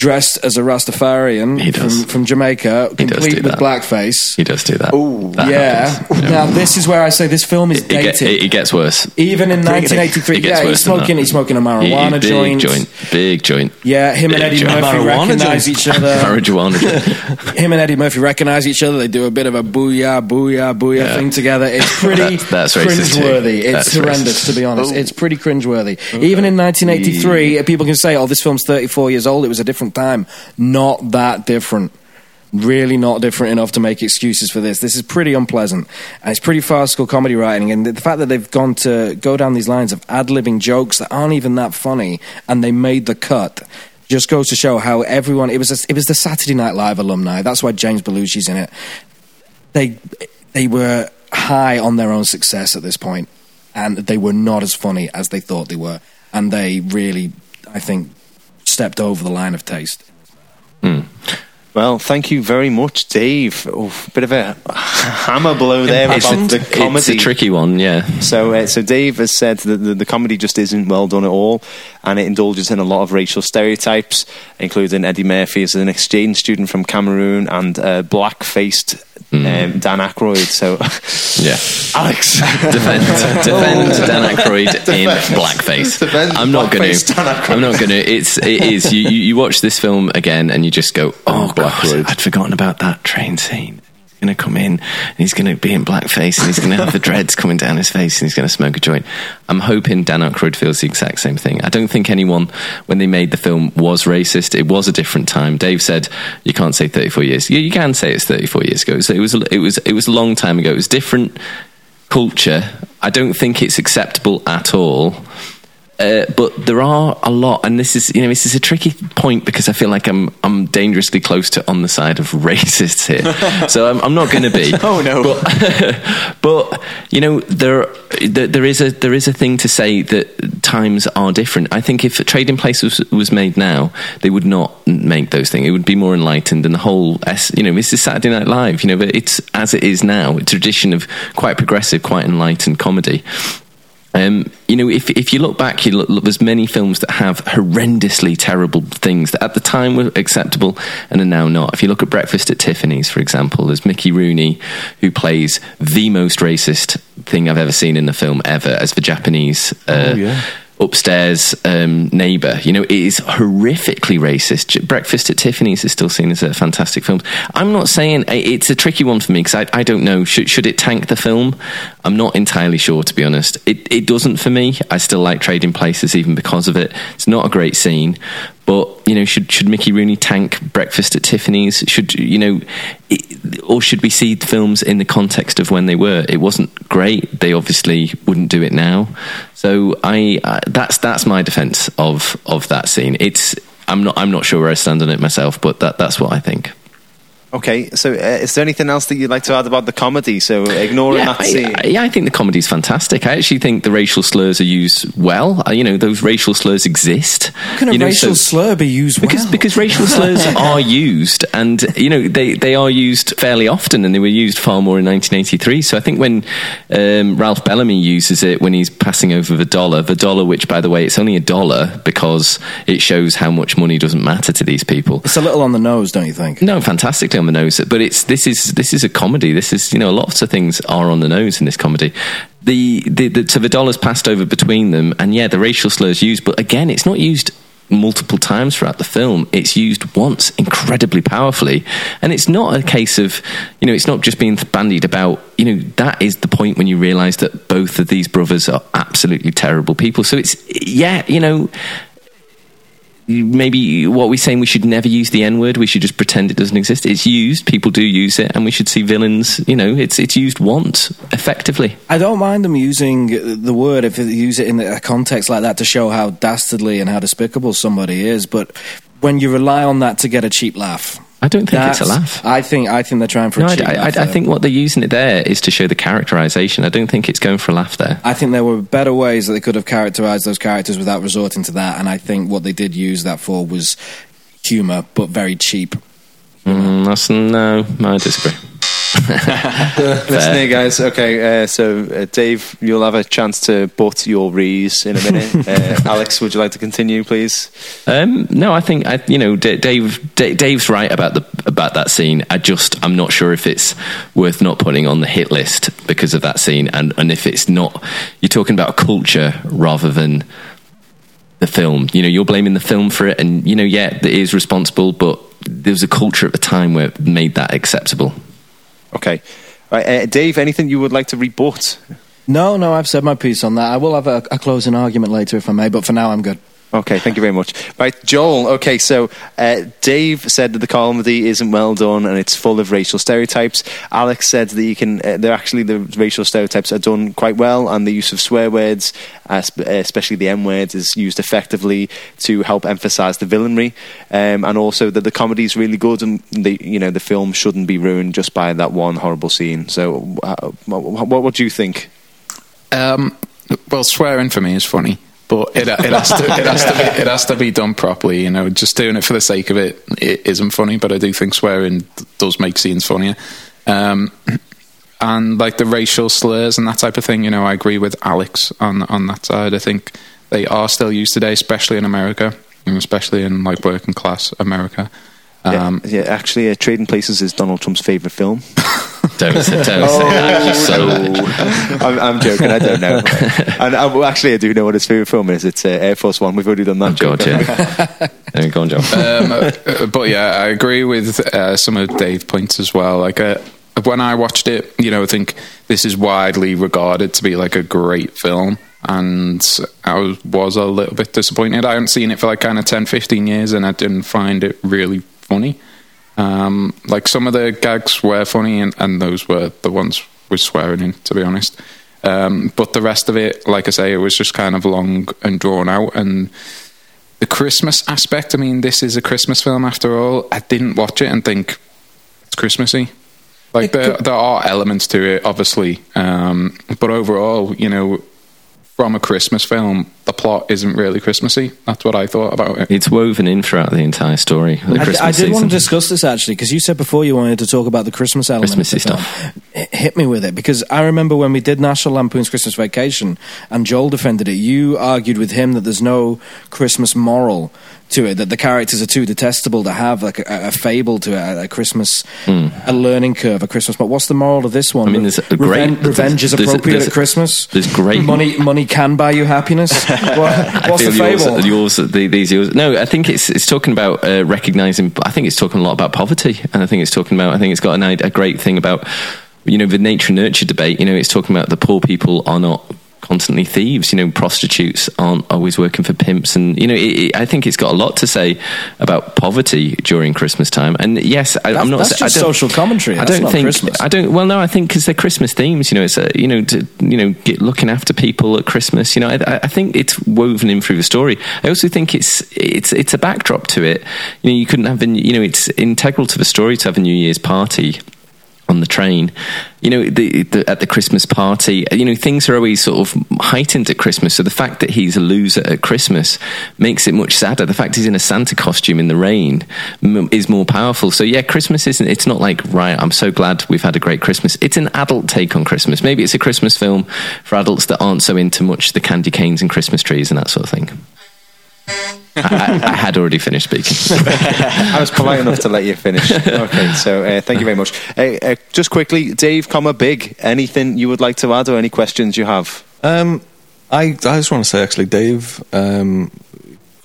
Dressed as a Rastafarian From, from Jamaica, He complete do with that. blackface. He does do that. That yeah. happens. Now this is where I say this film is It, it, get- dated. it- it gets worse. Even in 1983, yeah, he's smoking. He's smoking a He- marijuana big joint. joint. Big joint. Yeah, him and Eddie joint. Murphy recognize joint. each other. [LAUGHS] Marijuana [LAUGHS] him and Eddie Murphy recognize each other. They do a bit of a booyah, booyah, booyah Yeah. thing together. It's [LAUGHS] pretty That's- that's racist too. cringeworthy. It's That's horrendous, racist. to be honest. It's pretty cringeworthy. Even in 1983, people can say, "Oh, this film's 34 years old. It was a different time." Not that different. Really not different enough to make excuses for this. This is pretty unpleasant. And it's pretty farcical comedy writing. And the, fact that they've gone to go down these lines of ad libbing jokes that aren't even that funny and they made the cut just goes to show how everyone. It was, a, it was the Saturday Night Live alumni. That's why James Belushi's in it. They, they were high on their own success at this point, and they were not as funny as they thought they were. And they really, I think, stepped over the line of taste. Well, thank you very much, Dave. Oh, bit of a hammer blow there It's about a, the comedy. it's a tricky one, yeah. So, uh, so Dave has said that the, the comedy just isn't well done at all, and it indulges in a lot of racial stereotypes, including Eddie Murphy as an exchange student from Cameroon and uh, black-faced um, Dan Aykroyd. So, [LAUGHS] Yeah. Alex, [LAUGHS] defend, defend Dan Aykroyd in blackface. Defend I'm not going to. I'm not going to. It's it is. You, you you watch this film again and you just go, oh god, I'd forgotten about that train scene. Going to come in and he's going to be in blackface and he's going to have the [LAUGHS] dreads coming down his face and he's going to smoke a joint. I'm hoping Dan Aykroyd feels the exact same thing. I don't think anyone, when they made the film, was racist. It was a different time. Dave said you can't say 34 years. Yeah, you can say it's 34 years ago. So it was it was it was a long time ago. It was different culture. I don't think it's acceptable at all. Uh, but there are a lot, and this is you know this is a tricky point because I feel like I'm I'm dangerously close to on the side of [LAUGHS] racists here, so I'm, I'm not going to be. [LAUGHS] Oh, no. But, [LAUGHS] but you know there there there is a there is a thing to say that times are different. I think if Trading Place was, was made now, they would not make those things. It would be more enlightened, and the whole S, you know this is Saturday Night Live. You know, but it's as it is now, a tradition of quite progressive, quite enlightened comedy. Um, you know, if if you look back, you look, look, there's many films that have horrendously terrible things that at the time were acceptable and are now not. If you look at Breakfast at Tiffany's, for example, there's Mickey Rooney who plays the most racist thing I've ever seen in a film ever as the Japanese. Uh, Upstairs um, neighbor, you know, it is horrifically racist. Breakfast at Tiffany's is still seen as a fantastic film. I'm not saying it's a tricky one for me because I, I don't know. Should, should it tank the film? I'm not entirely sure, to be honest. It, it doesn't for me. I still like Trading Places even because of it. It's not a great scene, but you know, should should Mickey Rooney tank Breakfast at Tiffany's? Should you know, it, or should we see films in the context of when they were? It wasn't great. They obviously wouldn't do it now. So I uh, that's that's my defense of of that scene. It's I'm not I'm not sure where I stand on it myself, but that that's what I think. Okay. So, uh, is there anything else that you'd like to add about the comedy? So, ignoring Yeah, that scene. I, yeah, I think the comedy's fantastic. I actually think the racial slurs are used well. Uh, you know, those racial slurs exist. How can a you know, racial so- slur be used because well? because racial slurs [LAUGHS] are used, and you know they, they are used fairly often, and they were used far more in 1983. So I think when um, Ralph Bellamy uses it when he's passing over the dollar, the dollar, which by the way, it's only a dollar because it shows how much money doesn't matter to these people. it's a little on the nose, don't you think? No, fantastically on the nose. But it's this is this is a comedy. This is you know lots of things are on the nose in this comedy. The, the, the so the dollars passed over between them, and yeah, the racial slurs used, but again, it's not used multiple times throughout the film. It's used once incredibly powerfully, and it's not a case of you know it's not just being bandied about. You know that is the point when you realise that both of these brothers are absolutely terrible people. So it's yeah, you know maybe what we're saying we should never use the N word. We should just pretend it doesn't exist. It's used. People do use it, and we should see villains. You know, it's it's used once effectively. I don't mind them using the word if they use it in a context like that to show how dastardly and how despicable somebody is. But when you rely on that to get a cheap laugh, I don't think it's a laugh. I think I think they're trying for No, a I, cheap I, laugh. I there. think what they're using it there is to show the characterization. I don't think it's going for a laugh there. I think there were better ways that they could have characterized those characters without resorting to that, and I think what they did use that for was humor, but very cheap. Mm, that's, no, I disagree. [LAUGHS] Listen here, guys. Okay, uh, so uh, Dave, you'll have a chance to butt your rees in a minute. [LAUGHS] uh, Alex, would you like to continue, please? Um, no, I think I, you know D- Dave. D- Dave's right about the about that scene. I just I'm not sure if it's worth not putting on the hit list because of that scene, and and if it's not, you're talking about a culture rather than the film. You know, you're blaming the film for it, and you know, yeah, it is responsible, but there was a culture at the time where it made that acceptable. Okay. Right, uh, Dave, anything you would like to rebut? No, no, I've said my piece on that. I will have a, a closing argument later if I may, but for now I'm good. Okay, thank you very much. Right, Joel. Okay, so uh, Dave said that the comedy isn't well done and it's full of racial stereotypes. Alex said that you can. Uh, they're actually the racial stereotypes are done quite well, and the use of swear words, uh, sp- especially the M words, is used effectively to help emphasise the villainy, um, and also that the comedy is really good, and the you know the film shouldn't be ruined just by that one horrible scene. So, uh, what, what, what do you think? Um, well, swearing for me is funny, but it, it has to it has to be it has to be done properly. You know, just doing it for the sake of it, it isn't funny. But I do think swearing does make scenes funnier. Um, and like the racial slurs and that type of thing, you know, I agree with Alex on on that side. I think they are still used today, especially in America, and especially in like working class America. Um, yeah, yeah, actually, uh, Trading Places is Donald Trump's favourite film. [LAUGHS] Don't, say- don't say that. You're so [LAUGHS] I'm, I'm joking. I don't know. [LAUGHS] and I, well, actually, I do know what his favorite film is. It's uh, Air Force One. We've already done that. Oh, God, yeah. Uh, go on, Joe. um, uh, but yeah, I agree with uh, some of Dave's points as well. Like uh, when I watched it, you know, I think this is widely regarded to be like a great film. And I was, was a little bit disappointed. I haven't seen it for like kind of 10, 15 years, and I didn't find it really funny. Um, like some of the gags were funny, and, and those were the ones with swearing in, to be honest. Um, but the rest of it, like I say, it was just kind of long and drawn out. And the Christmas aspect, I mean, this is a Christmas film after all. I didn't watch it and think it's Christmassy. Like there, there are elements to it, obviously, um, but overall, you know, from a Christmas film, the plot isn't really Christmassy. That's what I thought about it. It's woven in throughout the entire story. The I, Christmas I did season. want to discuss this actually because you said before you wanted to talk about the Christmas element. Christmassy of the film. H- Hit me with it because I remember when we did National Lampoon's Christmas Vacation and Joel defended it. You argued with him that there's no Christmas moral to it, that the characters are too detestable to have like a, a fable to it, a, a Christmas, hmm. a learning curve, a Christmas. But what's the moral of this one? I mean, there's a great- Reven- revenge is there's- appropriate there's- at Christmas. there's great- money. Money can buy you happiness. [LAUGHS] [LAUGHS] What- I what's the feel yours, yours, the, these yours. No, I think it's it's talking about uh, recognizing. I think it's talking a lot about poverty, and I think it's talking about. I think it's got an, a great thing about you know the nature nurture debate. You know, it's talking about the poor people are not constantly thieves. You know, prostitutes aren't always working for pimps, and you know, it, it, I think it's got a lot to say about poverty during Christmas time. And yes, I, I'm not. that's just social commentary. I don't think. Christmas. I don't. Well, no, I think because they're Christmas themes. You know, it's a, you know, to, you know, get looking after people at Christmas. You know, I, I think it's woven in through the story. I also think it's it's it's a backdrop to it. You know, you couldn't have been. You know, it's integral to the story to have a New Year's party on the train. You know, the, the, at the Christmas party, you know, things are always sort of heightened at Christmas. So the fact that he's a loser at Christmas makes it much sadder. The fact he's in a Santa costume in the rain m- is more powerful. So yeah, Christmas isn't, it's not like, right, I'm so glad we've had a great Christmas. It's an adult take on Christmas. Maybe it's a Christmas film for adults that aren't so into much the candy canes and Christmas trees and that sort of thing. I, I, I had already finished speaking. [LAUGHS] I was polite enough to let you finish. Okay, so uh, thank you very much. Uh, uh, just quickly, Dave, comma big. Anything you would like to add, or any questions you have? Um, I I just want to say actually, Dave, um,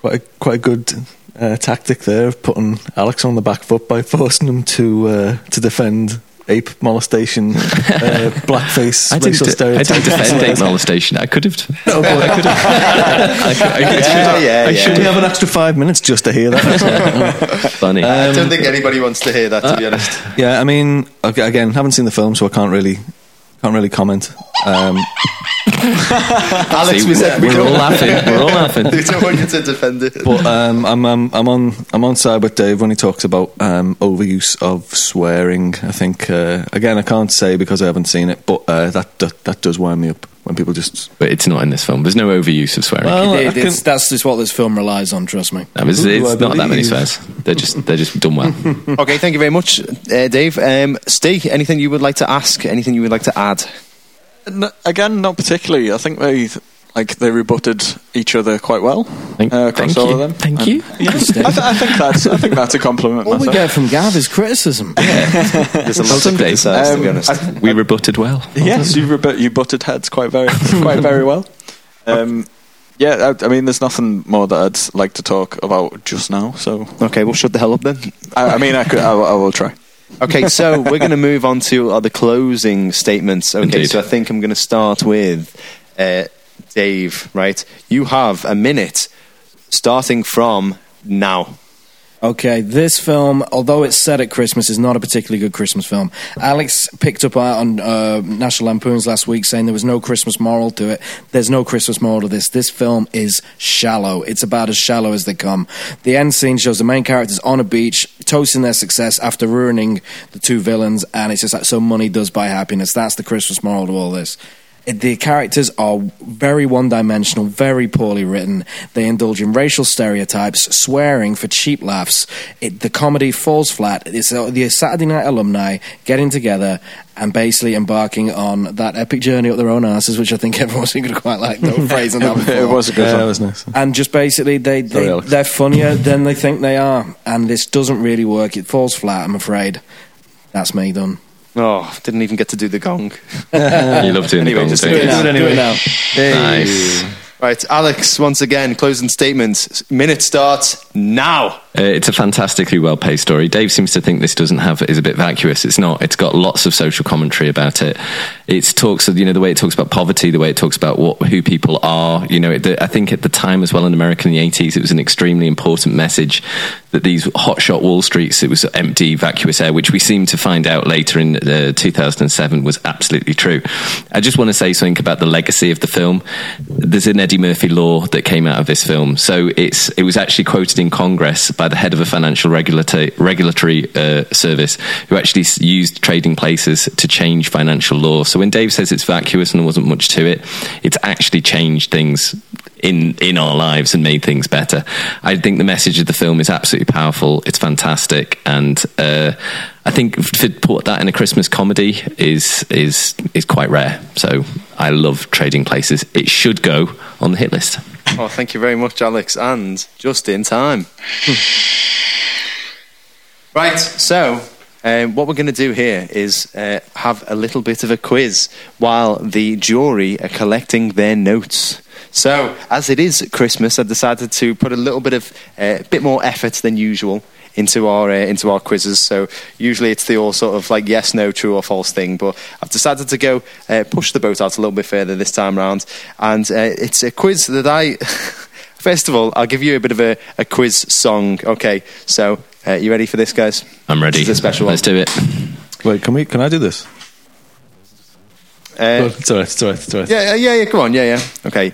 quite a, quite a good uh, tactic there of putting Alex on the back foot by forcing him to uh, to defend ape molestation, [LAUGHS] uh, blackface, I didn't, racial de- I stereotypes. didn't defend ape molestation. I could have. No, but I could have. [LAUGHS] I could, I Yeah, yeah, I yeah. should have an extra five minutes just to hear that. [LAUGHS] funny. I don't think anybody wants to hear that, to be honest. yeah, I mean, again, haven't seen the film, so I can't really can't really comment. Um, [LAUGHS] Alex, See, we said we we're all laughing. We're all laughing. [LAUGHS] we don't want you to defend it. but um, I'm, I'm I'm on I'm on side with Dave when he talks about um, overuse of swearing. I think uh, again I can't say because I haven't seen it, but uh, that, that that does wind me up when people just. But it's not in this film. There's no overuse of swearing. Well, It- I can- that's just what this film relies on. Trust me. No, it's, it's not that many swears. They're just they're just done well. [LAUGHS] Okay, thank you very much, uh, Dave. Um, Steve, anything you would like to ask? Anything you would like to add? N- again, not particularly. I think they like they rebutted each other quite well Thank, uh, across thank all you. of them. Thank And- you. Yeah, [LAUGHS] I, th- I think that's I think that's a compliment. All we get from Gav is criticism. [LAUGHS] There's a lot to Dave. criticise, to be Um, honest. I- We rebutted well. yes, you rebut, you butted heads quite very [LAUGHS] quite very well. Um, yeah, I, I mean, there's nothing more that I'd like to talk about just now. So, Okay, we'll shut the hell up then. I, I mean, I could, I, I will try. Okay, so we're going to move on to uh, the closing statements. Okay, Indeed. so I think I'm going to start with uh, Dave, right? You have a minute starting from now. Okay, this film, although it's set at Christmas, is not a particularly good Christmas film. Alex picked up on uh, National Lampoons last week saying there was no Christmas moral to it. There's no Christmas moral to this. This film is shallow. It's about as shallow as they come. The end scene shows the main characters on a beach toasting their success after ruining the two villains, and it's just like, so money does buy happiness. That's the Christmas moral to all this. It- The characters are very one dimensional, very poorly written. They indulge in racial stereotypes, swearing for cheap laughs. It, the comedy falls flat. It's uh, the Saturday night alumni getting together and basically embarking on that epic journey up their own asses, which I think [LAUGHS] everyone's going to quite like. No [LAUGHS] phrase on that It was a good Yeah, one. that was nice. And just basically, they, they Alex. they're funnier [LAUGHS] than they think they are, and this doesn't really work. It falls flat. I'm afraid. That's me done. Oh, didn't even get to do the gong. [LAUGHS] you love doing Anyway, the just gong, do it don't now. you? Do it now. Nice. Right, Alex, once again, closing statements. Minute starts now. Uh, it's a fantastically well paced story. Dave seems to think this doesn't have is a bit vacuous. It's not. It's got lots of social commentary about it. It talks, you know, the way it talks about poverty, the way it talks about what who people are. You know, it, the, I think at the time as well in America in the eighties, it was an extremely important message that these hotshot Wall Streets, it was empty, vacuous air, which we seem to find out later in uh, 2007 was absolutely true. I just want to say something about the legacy of the film. There's an Eddie Murphy law that came out of this film, so it's it was actually quoted in Congress by the head of a financial regulatory regulatory uh, service who actually used trading places to change financial law. So when Dave says it's vacuous and there wasn't much to it, it's actually changed things in in our lives and made things better. I think the message of the film is absolutely powerful. It's fantastic, and uh, I think to put that in a Christmas comedy is is is quite rare. So I love Trading Places. It should go on the hit list. Oh, thank you very much, Alex, and just in time. [LAUGHS] right, so um, what we're going to do here is uh, have a little bit of a quiz while the jury are collecting their notes. So, as it is Christmas, I decided to put a little bit of a bit more effort than usual into our uh, into our quizzes. So usually it's the all sort of like yes, no, true or false thing. But I've decided to go uh, push the boat out a little bit further this time round, and uh, it's a quiz that I. [LAUGHS] First of all, I'll give you a bit of a, a quiz song. Okay, so uh, you ready for this, guys? I'm ready. This is a special Let's one. do it. Wait, can we? Can I do this? Uh, it's all right. It's all right. It's all right. Yeah, yeah, yeah, yeah. Come on, yeah, yeah. Okay.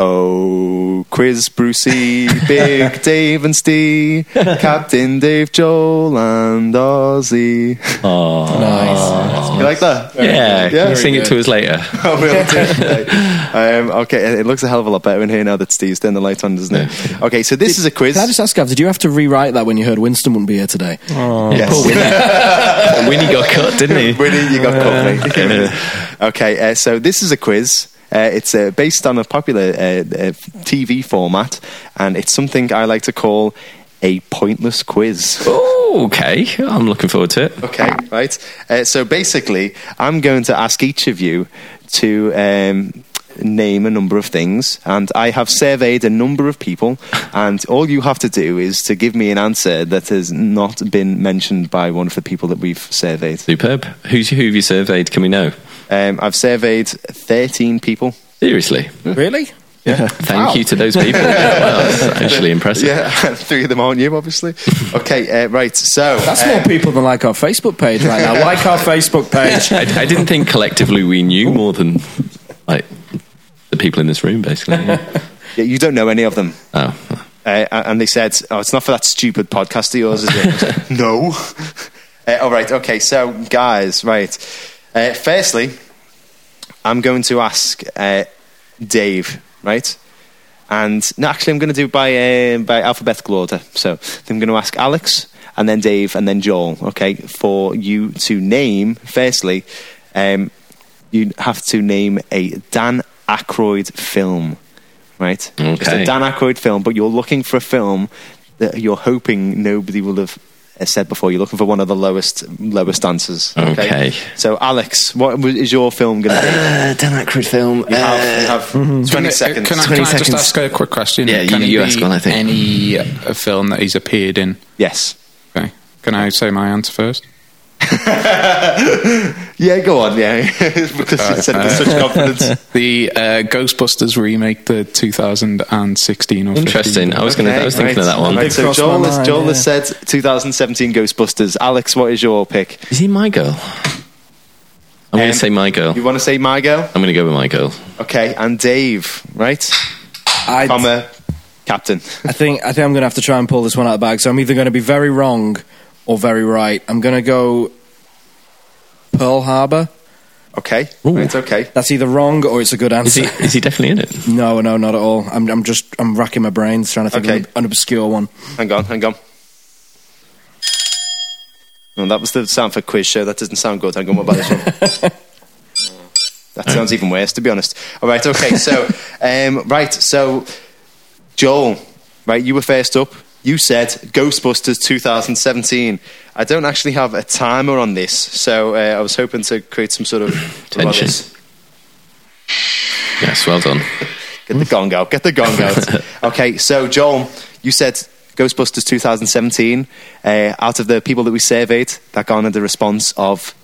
Oh, quiz Brucey, Big [LAUGHS] Dave and Steve, Captain Dave, Joel and Ozzy. Nice. You like that? Yeah, Yeah. can you sing it to us later. [LAUGHS] I will do. um, okay, it looks a hell of a lot better in here now that Steve's turned the light on, doesn't it? Okay, so this is a quiz. Can I just ask, Gav, did you have to rewrite that when you heard Winston wouldn't be here today? Yes. [LAUGHS] Winnie got cut, didn't he? Winnie, you got caught, mate. okay, uh, so this is a quiz. Uh, it's uh, based on a popular uh, uh, TV format, and it's something I like to call a pointless quiz. Oh, okay. I'm looking forward to it. Okay, right. Uh, so basically, I'm going to ask each of you to um, name a number of things, and I have surveyed a number of people, [LAUGHS] and all you have to do is to give me an answer that has not been mentioned by one of the people that we've surveyed. Superb. Who's who have you surveyed? Can we know? Um, I've surveyed 13 people. Seriously. Really? Yeah. Thank Wow. you to those people. [LAUGHS] that's actually impressive. Yeah, [LAUGHS] three of them aren't you, obviously. Okay, uh, right. So That's uh, more people than like our Facebook page right now. Like our Facebook page. [LAUGHS] I, I didn't think collectively we knew more than like the people in this room, basically. Yeah. yeah, you don't know any of them. Oh, Uh, and they said, "Oh, it's not for that stupid podcast of yours, is it?" no. Uh, all right. Okay. So, guys, right. Uh, firstly, I'm going to ask uh, Dave, right? And no, actually, I'm going to do it by uh, by alphabetical order. So, I'm going to ask Alex, and then Dave, and then Joel. Okay, for you to name. Firstly, um, you have to name a Dan Aykroyd film, right? Just a Dan Aykroyd film, but you're looking for a film that you're hoping nobody will have said before. You're looking for one of the lowest lowest answers. Okay. So, Alex, what is your film going to be? uh, Dan Aykroyd film. You have, you have 20 Can I- seconds. Can I, 20 can I just seconds. ask a quick question? Yeah, can you- it you be ask one, I think. Any uh, film that he's appeared in? Yes. Okay. Can I say my answer first? [LAUGHS] Yeah, go on. Yeah, [LAUGHS] because you said it with such confidence. [LAUGHS] The uh, Ghostbusters remake, the 2016 or 15. Interesting. I was going to. I was thinking right. of that one. Right, so crossed my Joel, has, Joel yeah. has said 2017 Ghostbusters. Alex, what is your pick? Is he my girl? I'm going Um, to say my girl. You want to say My Girl? I'm going to go with my girl. Okay, and Dave, right? I, Comma, Captain. I think I think I'm going to have to try and pull this one out of the bag. So I'm either going to be very wrong or very right. I'm going to go Pearl Harbor. Okay, Ooh. right, okay. That's either wrong or it's a good Is answer. he? Is he definitely in it? No, no, not at all. I'm, I'm just, I'm racking my brains trying to think Okay. of an obscure one. Hang on, hang on. Oh, that was the sound for quiz show. That doesn't sound good. Hang on, what about this one? [LAUGHS] that sounds even worse, to be honest. All right, okay. So, [LAUGHS] um, right. So, Joel, right, you were first up. You said Ghostbusters 2017. I don't actually have a timer on this, so uh, I was hoping to create some sort of [COUGHS] Tension. Yes, well done. [LAUGHS] Get the gong out. Get the gong out. [LAUGHS] okay, so Joel, you said Ghostbusters 2017. Uh, out of the people that we surveyed, that garnered a response of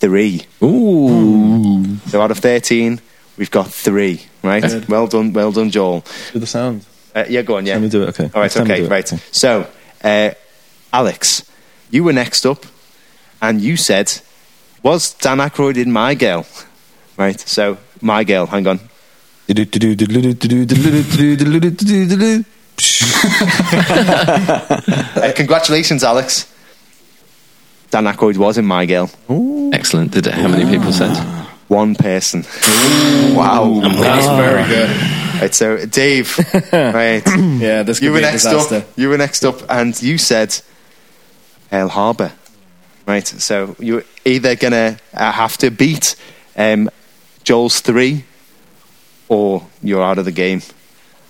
three. Ooh. So out of 13, we've got three. Right? Well done, well done, Joel. Do the sound. Uh, yeah, go on. Yeah. Let me do it, okay. All right. Okay. Right. okay. So, uh, Alex, you were next up, and you said, "Was Dan Aykroyd in My Girl?" Right. So, My Girl. Hang on. [LAUGHS] Uh, congratulations, Alex. Dan Aykroyd was in My Girl. Excellent. Did it, how many people said? One person. wow. That's very good. Right, so Dave, [LAUGHS] right, Yeah, this could you were be a next disaster. up. You were next up, and you said Pearl Harbor. Right, so you're either gonna uh, have to beat um, Joel's three, or you're out of the game.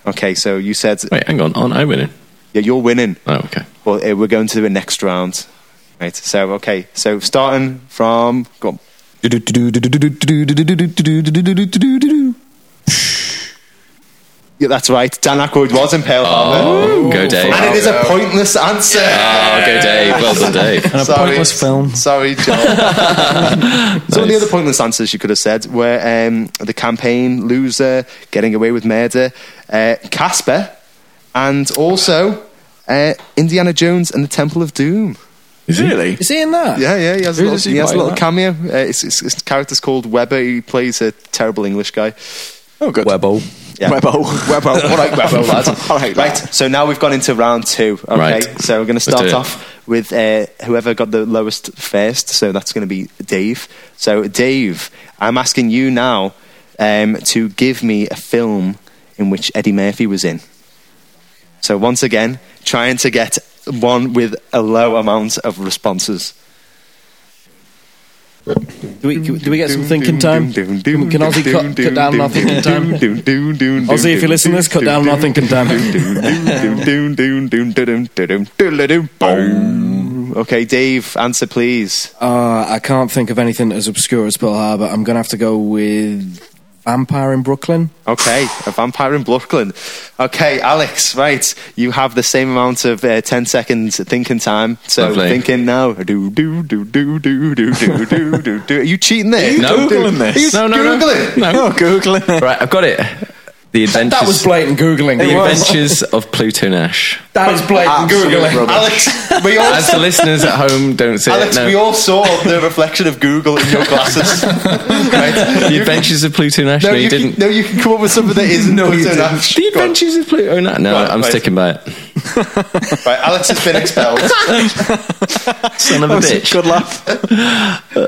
Okay, so you said Wait, hang on. Aren't I winning? yeah, you're winning. Oh, okay. Well, uh, we're going to the next round. Right, so okay, so starting from go on. Yeah, that's right. Dan Aykroyd was in Pearl Harbor. Oh, go Dave. And it is a pointless answer. Oh, go Dave. Well done, Dave. And a pointless film. Sorry, John. [LAUGHS] Some of the other pointless answers you could have said were um, the campaign, loser, getting away with murder, uh, Casper, and also uh, Indiana Jones and the Temple of Doom. Is Really? Is he in that? Yeah, yeah, he has a little, he he has a little cameo. Uh, his, his, his character's called Weber. He plays a terrible English guy. Oh, good. Webbo. Yeah. Webbo. [LAUGHS] Webbo. [LAUGHS] All right, Webbo, lad. All right, right. So now we've gone into round two. Okay. Right. So we're going to start off with uh, whoever got the lowest first. So that's going to be Dave. So Dave, I'm asking you now um, to give me a film in which Eddie Murphy was in. So once again, trying to get one with a low amount of responses. Do we, do we get some thinking time? Can Ozzy cut, cut down on our thinking time? Ozzy, if you listen to this, cut down on our thinking time. [LAUGHS] Okay, Dave, answer please. Uh, I can't think of anything as obscure as Pearl Harbor. I'm going to have to go with Vampire in Brooklyn. Okay, a vampire in Brooklyn. Okay, Alex, right. You have the same amount of uh, 10 seconds thinking time. So Lovely. thinking now. Do, do, do, do, do, do, do, do, do, do. Are you cheating there? you No. Googling this? Are you No, no, no. Googling? No. You're Googling it. Right, I've got it. The adventures. That was blatant googling. The Adventures of Pluto Nash. That is blatant Absolute googling. rubbish. Alex, we all, As the listeners at home don't see Alex, it, no. we all saw the reflection of Google in your glasses. [LAUGHS] right? the Adventures of Pluto Nash. No, No, you, you didn't. Can, no, you can come up with something that isn't No, you Pluto didn't. Nash. the Go on. Adventures of Pluto Nash. No, Right, I'm right. sticking by it. [LAUGHS] Right, Alex has been expelled. [LAUGHS] Son of a bitch. Good laugh.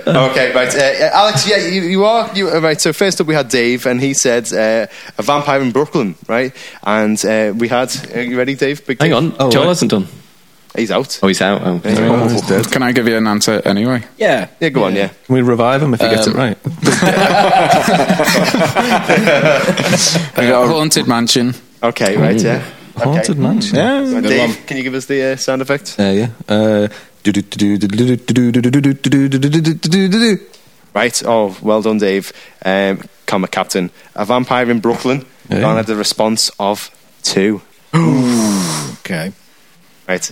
okay, right. Uh, Alex, yeah, you, you are. You, uh, right, so first up we had Dave, and he said uh, a vampire in Brooklyn, right? And uh, we had. Are you ready, Dave? Big Hang Dave? on, Joel hasn't done. He's out. Oh, he's out. Oh, sorry. Oh, he's dead. Can I give you an answer anyway? Yeah. Yeah, go on, yeah. Can we revive him if he gets it Um, right? [LAUGHS] Uh, Haunted Mansion. Okay, right, yeah. Haunted okay. Mansion. Yeah. Dave, can you give us the uh, sound effect? Uh, yeah. Uh, right. Oh, well done, Dave. Um, comma captain. A vampire in Brooklyn. Yeah. Had the response of two. okay. Right.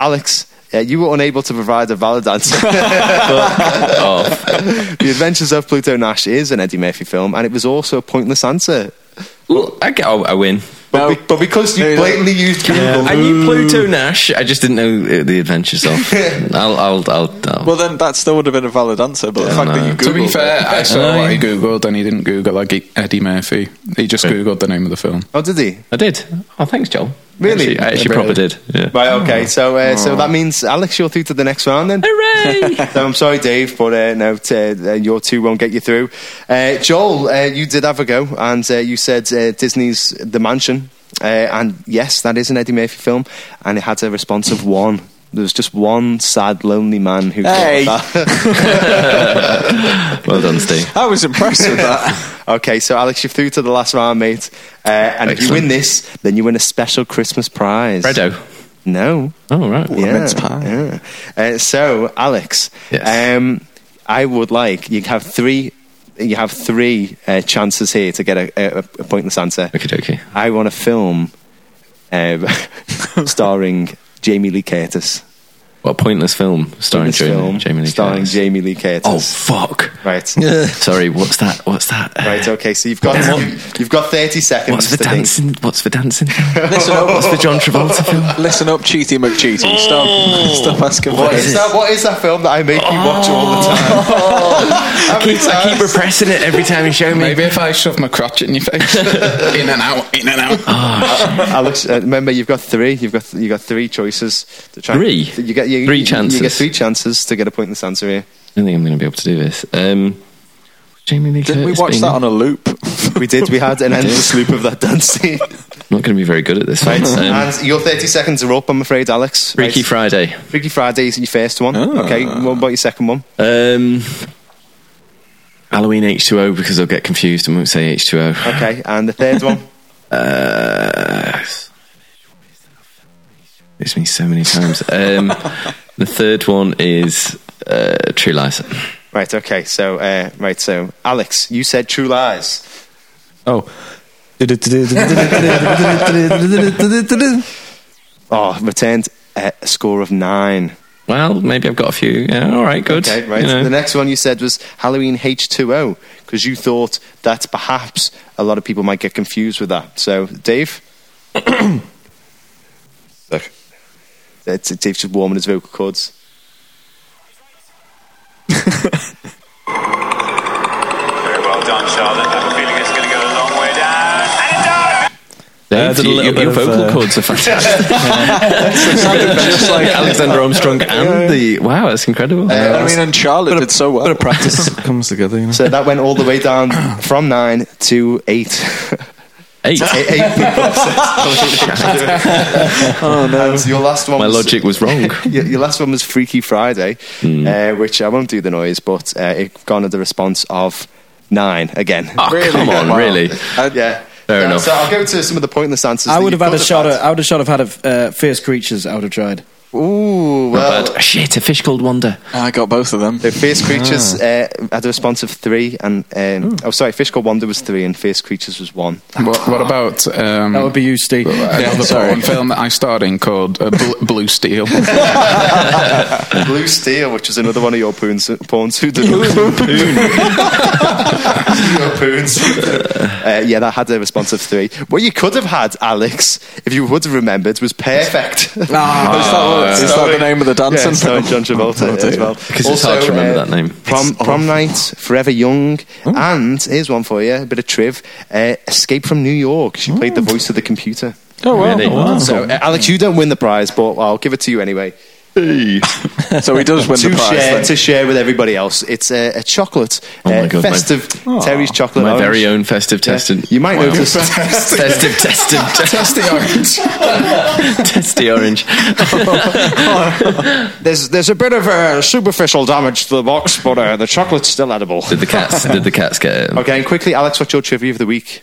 Alex, uh, you were unable to provide a valid answer. [LAUGHS] oh. The Adventures of Pluto Nash is an Eddie Murphy film, and it was also a pointless answer. Ooh, I, get, oh, I win. But, No. be- but because you No, you blatantly used Google, I knew Pluto Nash. I just didn't know uh, the Adventures of. [LAUGHS] I'll, I'll, I'll. I'll Well, then that still would have been a valid answer. But the fact that you Googled To be fair, it, I saw what he googled, and he didn't Google like Eddie Murphy. He just googled the name of the film. oh, did he? I did. Oh, thanks, Joel. Really? Actually, I actually Yeah, proper did. Yeah. Right. Okay. So, uh, so that means Alex, you're through to the next round then. Hooray! [LAUGHS] So I'm sorry, Dave, but uh, no, t- uh, your two won't get you through. Uh, Joel, uh, you did have a go, and uh, you said uh, Disney's The Mansion, uh, and yes, that is an Eddie Murphy film, and it had a response of one. There was just one sad, lonely man who. thought Hey. that. [LAUGHS] well done, Steve. I was impressed with that. [LAUGHS] okay, so Alex, you're through to the last round, mate, uh, and if you win this, then you win a special Christmas prize. Freddo. No. Oh, right. Yeah. mince pie. yeah. Uh, so, Alex, Yes. um, I would like you have three. You have three uh, chances here to get a, a, a pointless answer. Okay, dokie. I want a film um, [LAUGHS] starring Jamie Lee Curtis. What a pointless film starring This Jamie, film Jamie Lee starring Curtis. Jamie Lee Curtis. Oh, fuck. right. [LAUGHS] Sorry, what's that? What's that? Right. Okay. So you've got [LAUGHS] [LAUGHS] you've got thirty seconds What's the to think. dancing? What's the dancing? Listen up, What's the John Travolta film? listen up, Cheaty McCheaty. Stop, stop asking What for is that? What is that film that I make you watch all the time? How many I keep times? repressing it every time you show me. Maybe if I shove my crotch in your face, in and out, in and out. Alex, uh, remember you've got three. You've got you got three choices to try. Three? You get you, Three you- You chances. get three chances to get a pointless answer here. I don't think I'm going to be able to do this. Um, Jamie Lee Didn't we watch being that on a loop? [LAUGHS] We did. We had an [LAUGHS] endless loop of that dance scene. I'm not going to be very good at this. Right, One. Um, and your thirty seconds are up. I'm afraid, Alex. Freaky Right. Friday. Freaky Friday is your first one. Ah. Okay. What about your second one? Um, Halloween H2O because I'll get confused and won't say H2O. Okay, and the third one. [LAUGHS] Uh, it's me so many times. Um, [LAUGHS] the third one is uh, True Lies. Right. Okay. So uh, right. So Alex, you said True Lies. Oh. [LAUGHS] Oh, returned uh, a score of nine. Well, maybe I've got a few. Yeah, all right, good. Okay, right. You know. The next one you said was Halloween H2O because you thought that perhaps a lot of people might get confused with that. So, Dave? [COUGHS] It's, Dave's just warming his vocal cords. Very well done, Charlotte. I have a feeling it's going to go a long way down. And it does! Dave, a you- little your, bit your of, vocal uh, cords are fantastic. [LAUGHS] just like Alexander Armstrong and the wow, that's incredible. Uh, I mean, and Charlotte did so well. Bit of practice [LAUGHS] comes together, you know. So that went all the way down [CLEARS THROAT] from nine to eight. Eight. eight, eight people said [LAUGHS] Oh no! And your last one. My was, logic was wrong. [LAUGHS] Your, your last one was Freaky Friday, Hmm. uh, which I won't do the noise, but uh, it garnered the response of nine again. Oh, come on, Wow. really? yeah. Fair Yeah, enough. So I'll go to some of the pointless answers. I would have had a shot. had. At, I would have shot have had a uh, fierce creatures. I would have tried. Ooh, well, But shit, a fish called Wanda. I got both of them. the Fierce Creatures uh, had a response of three, and um, oh, sorry, Fish Called Wanda was three, and Fierce Creatures was one. What, what about um, That would be you, Steve. another sorry. porn film that I starred in called uh, Bl- Blue Steel? [LAUGHS] Blue Steel, which is another one of your poons, pawns who did [LAUGHS] your poons. Uh, yeah, that had a response of three. What you could have had, Alex, if you would have remembered, was perfect. [LAUGHS] is that, is that the name of the dancing yeah, starring film? John Travolta as well. Because it's hard to remember that name. Prom, prom night, Forever Young, and here's one for you, a bit of triv. Uh, Escape from New York. She played the voice of the computer. Oh, well. Really? wow. So, uh, Alex, you don't win the prize, but I'll give it to you anyway. [LAUGHS] So he does win to the prize. share to share with everybody else. It's a, a chocolate, Oh my uh, God, my- festive Terry's chocolate. My orange. very own festive Yeah. tested. You might notice. [LAUGHS] festive tested. [LAUGHS] Testy orange. testy orange. there's there's a bit of uh, superficial damage to the box, but uh, the chocolate's still edible. Did the cats? Did the cats get it? Okay, and quickly, Alex, what's your trivia of the week?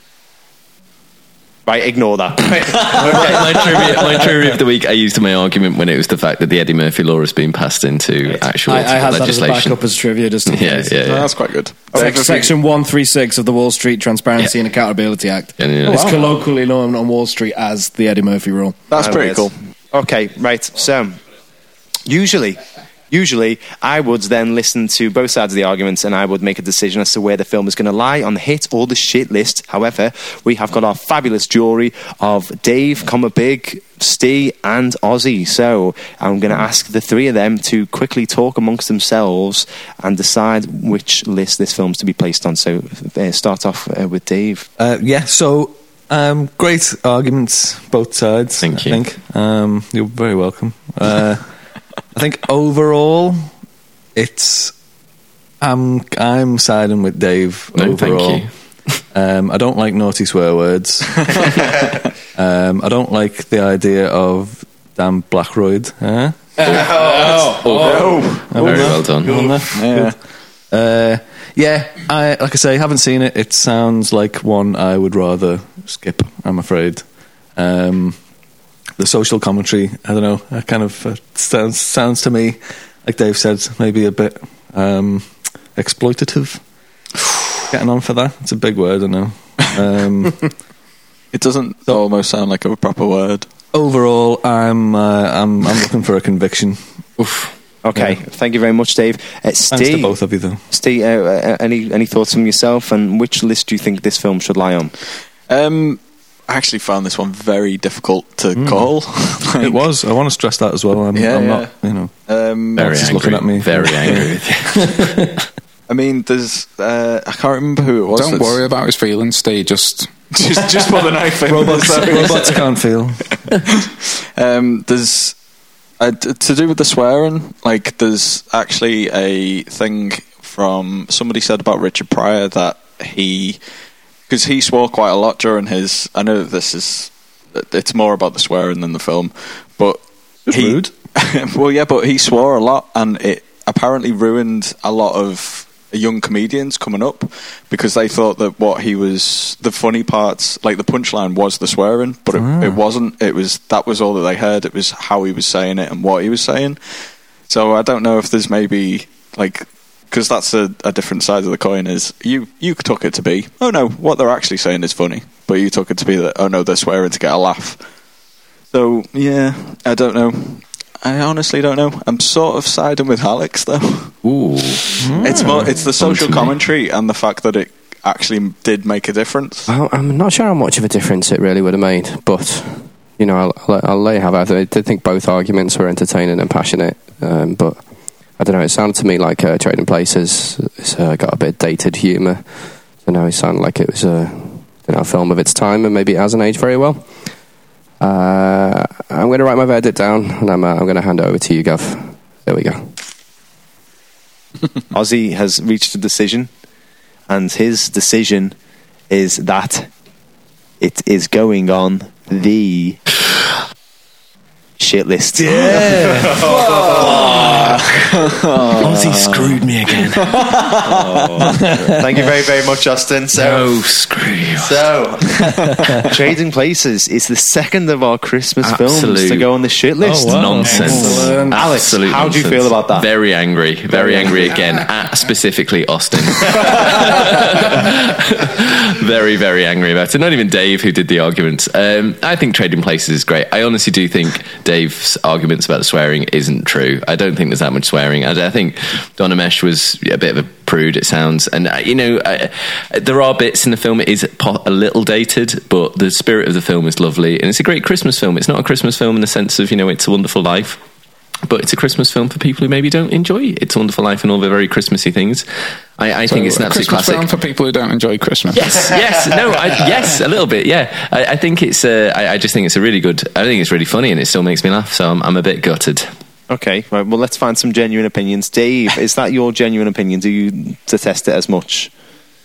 Right, ignore that. [LAUGHS] my, trivia, my [LAUGHS] trivia of the week, I used in my argument when it was the fact that the Eddie Murphy law has been passed into actual I, I had that as a legislation. backup as trivia just in [LAUGHS] yeah, case. yeah, Oh, that's quite good. Sec- Section 136 of the Wall Street Transparency Yeah. and Accountability Act. Yeah, yeah. It's Wow. colloquially known on Wall Street as the Eddie Murphy Rule. That's pretty cool. Okay, right. So, usually, usually, I would then listen to both sides of the arguments, and I would make a decision as to where the film is going to lie on the hit or the shit list. However, we have got our fabulous jury of Dave, comma big. Steve and Ozzy. So I'm going to ask the three of them to quickly talk amongst themselves and decide which list this film's to be placed on. So uh, start off uh, with Dave. Uh, yeah, so um, great arguments, both sides. Thank I you. think um, you're very welcome. [LAUGHS] I think overall, it's I'm I'm siding with Dave No, thank overall. you. [LAUGHS] Um, I don't like naughty swear words. [LAUGHS] um, I don't like the idea of damn Blackroyd. Huh? Very well done. Yeah. Uh, yeah, I like I say, haven't seen it. It sounds like one I would rather skip. I'm afraid. Um, the social commentary, I don't know. It kind of uh, sounds sounds to me like Dave said, maybe a bit um, exploitative. [SIGHS] Getting on for that. It's a big word, I know. Um, [LAUGHS] It doesn't almost sound like a proper word. overall, I'm uh, I'm I'm looking for a conviction. Okay, thank you very much, Dave. Uh, Thanks to both of you, though. Steve, uh, uh, any any thoughts from yourself, and which list do you think this film should lie on? Um, I actually found this one very difficult to call. [LAUGHS] Like, It was. I want to stress that as well. I'm, Yeah, I'm yeah. not, you know. Um, Very angry. looking at me. Very [LAUGHS] angry with you. [LAUGHS] I mean, there's. Uh, I can't remember who it was. Don't worry about his feelings, Steve. Just just just put the knife in. Robots, robots can't feel. Um, there's uh, to do with the swearing. Like, there's actually a thing from somebody said about Richard Pryor that he because he swore quite a lot during his. I know that this is it's more about the swearing than the film, but he. rude. [LAUGHS] well, yeah, but he swore a lot, and it apparently ruined a lot of young comedians coming up because they thought that what he was the funny parts like the punchline was the swearing but it, it ah. wasn't it was that was all that they heard it was how he was saying it and what he was saying so i don't know if there's maybe like because that's a, a different side of the coin is you you took it to be oh no what they're actually saying is funny but you took it to be that oh no they're swearing to get a laugh so yeah i don't know I honestly don't know. I'm sort of siding with Alex though. Ooh. It's more it's the social commentary and the fact that it actually did make a difference. Well, I'm not sure how much of a difference it really would have made, but you know, I'll, I'll, I'll lay have it. I did think both arguments were entertaining and passionate, um, but I don't know. It sounded to me like uh, Trading Places has uh, got a bit of dated humour. I know it sounded like it was a, you know, a film of its time, and maybe it hasn't aged very well. Uh, I'm going to write my verdict down, and I'm, uh, I'm going to hand it over to you, Gav. There we go. [LAUGHS] Ozzy has reached a decision, and his decision is that it is going on the shit list. Ozzy screwed me again. [LAUGHS] Thank you very, very much, Austin. So, No, screw you. so Trading Places is the second of our Christmas films to go on the shit list. Oh, wow. Nonsense. Excellent. Alex, Absolute how do you feel about that? Very angry. Very angry again. [LAUGHS] At specifically Austin. [LAUGHS] very, very angry about it. Not even Dave, who did the arguments. Um, I think Trading Places is great. I honestly do think Dave's arguments about the swearing isn't true. I don't think there's that much swearing. I, I think Don Ameche was a bit of a prude, it sounds. And, uh, you know, uh, there are bits in the film, it is a little dated, but the spirit of the film is lovely. And it's a great Christmas film. It's not a Christmas film in the sense of, you know, It's a Wonderful Life but it's a Christmas film for people who maybe don't enjoy It's a Wonderful Life and all the very Christmassy things. I, I think it's an a absolute Christmas classic. film for people who don't enjoy Christmas. Yes, yes, no, I, yes, a little bit, yeah. I, I think it's, uh, I, I just think it's a really good. I think it's really funny, and it still makes me laugh. So I'm, I'm a bit gutted. Okay, right. Well, let's find some genuine opinions. Dave, is that your genuine opinion? Do you detest it as much?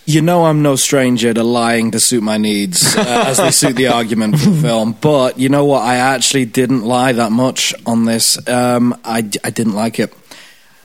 You know, I'm no stranger to lying to suit my needs, uh, as they suit the argument for the [LAUGHS] film. But you know what? I actually didn't lie that much on this. Um, I, I didn't like it.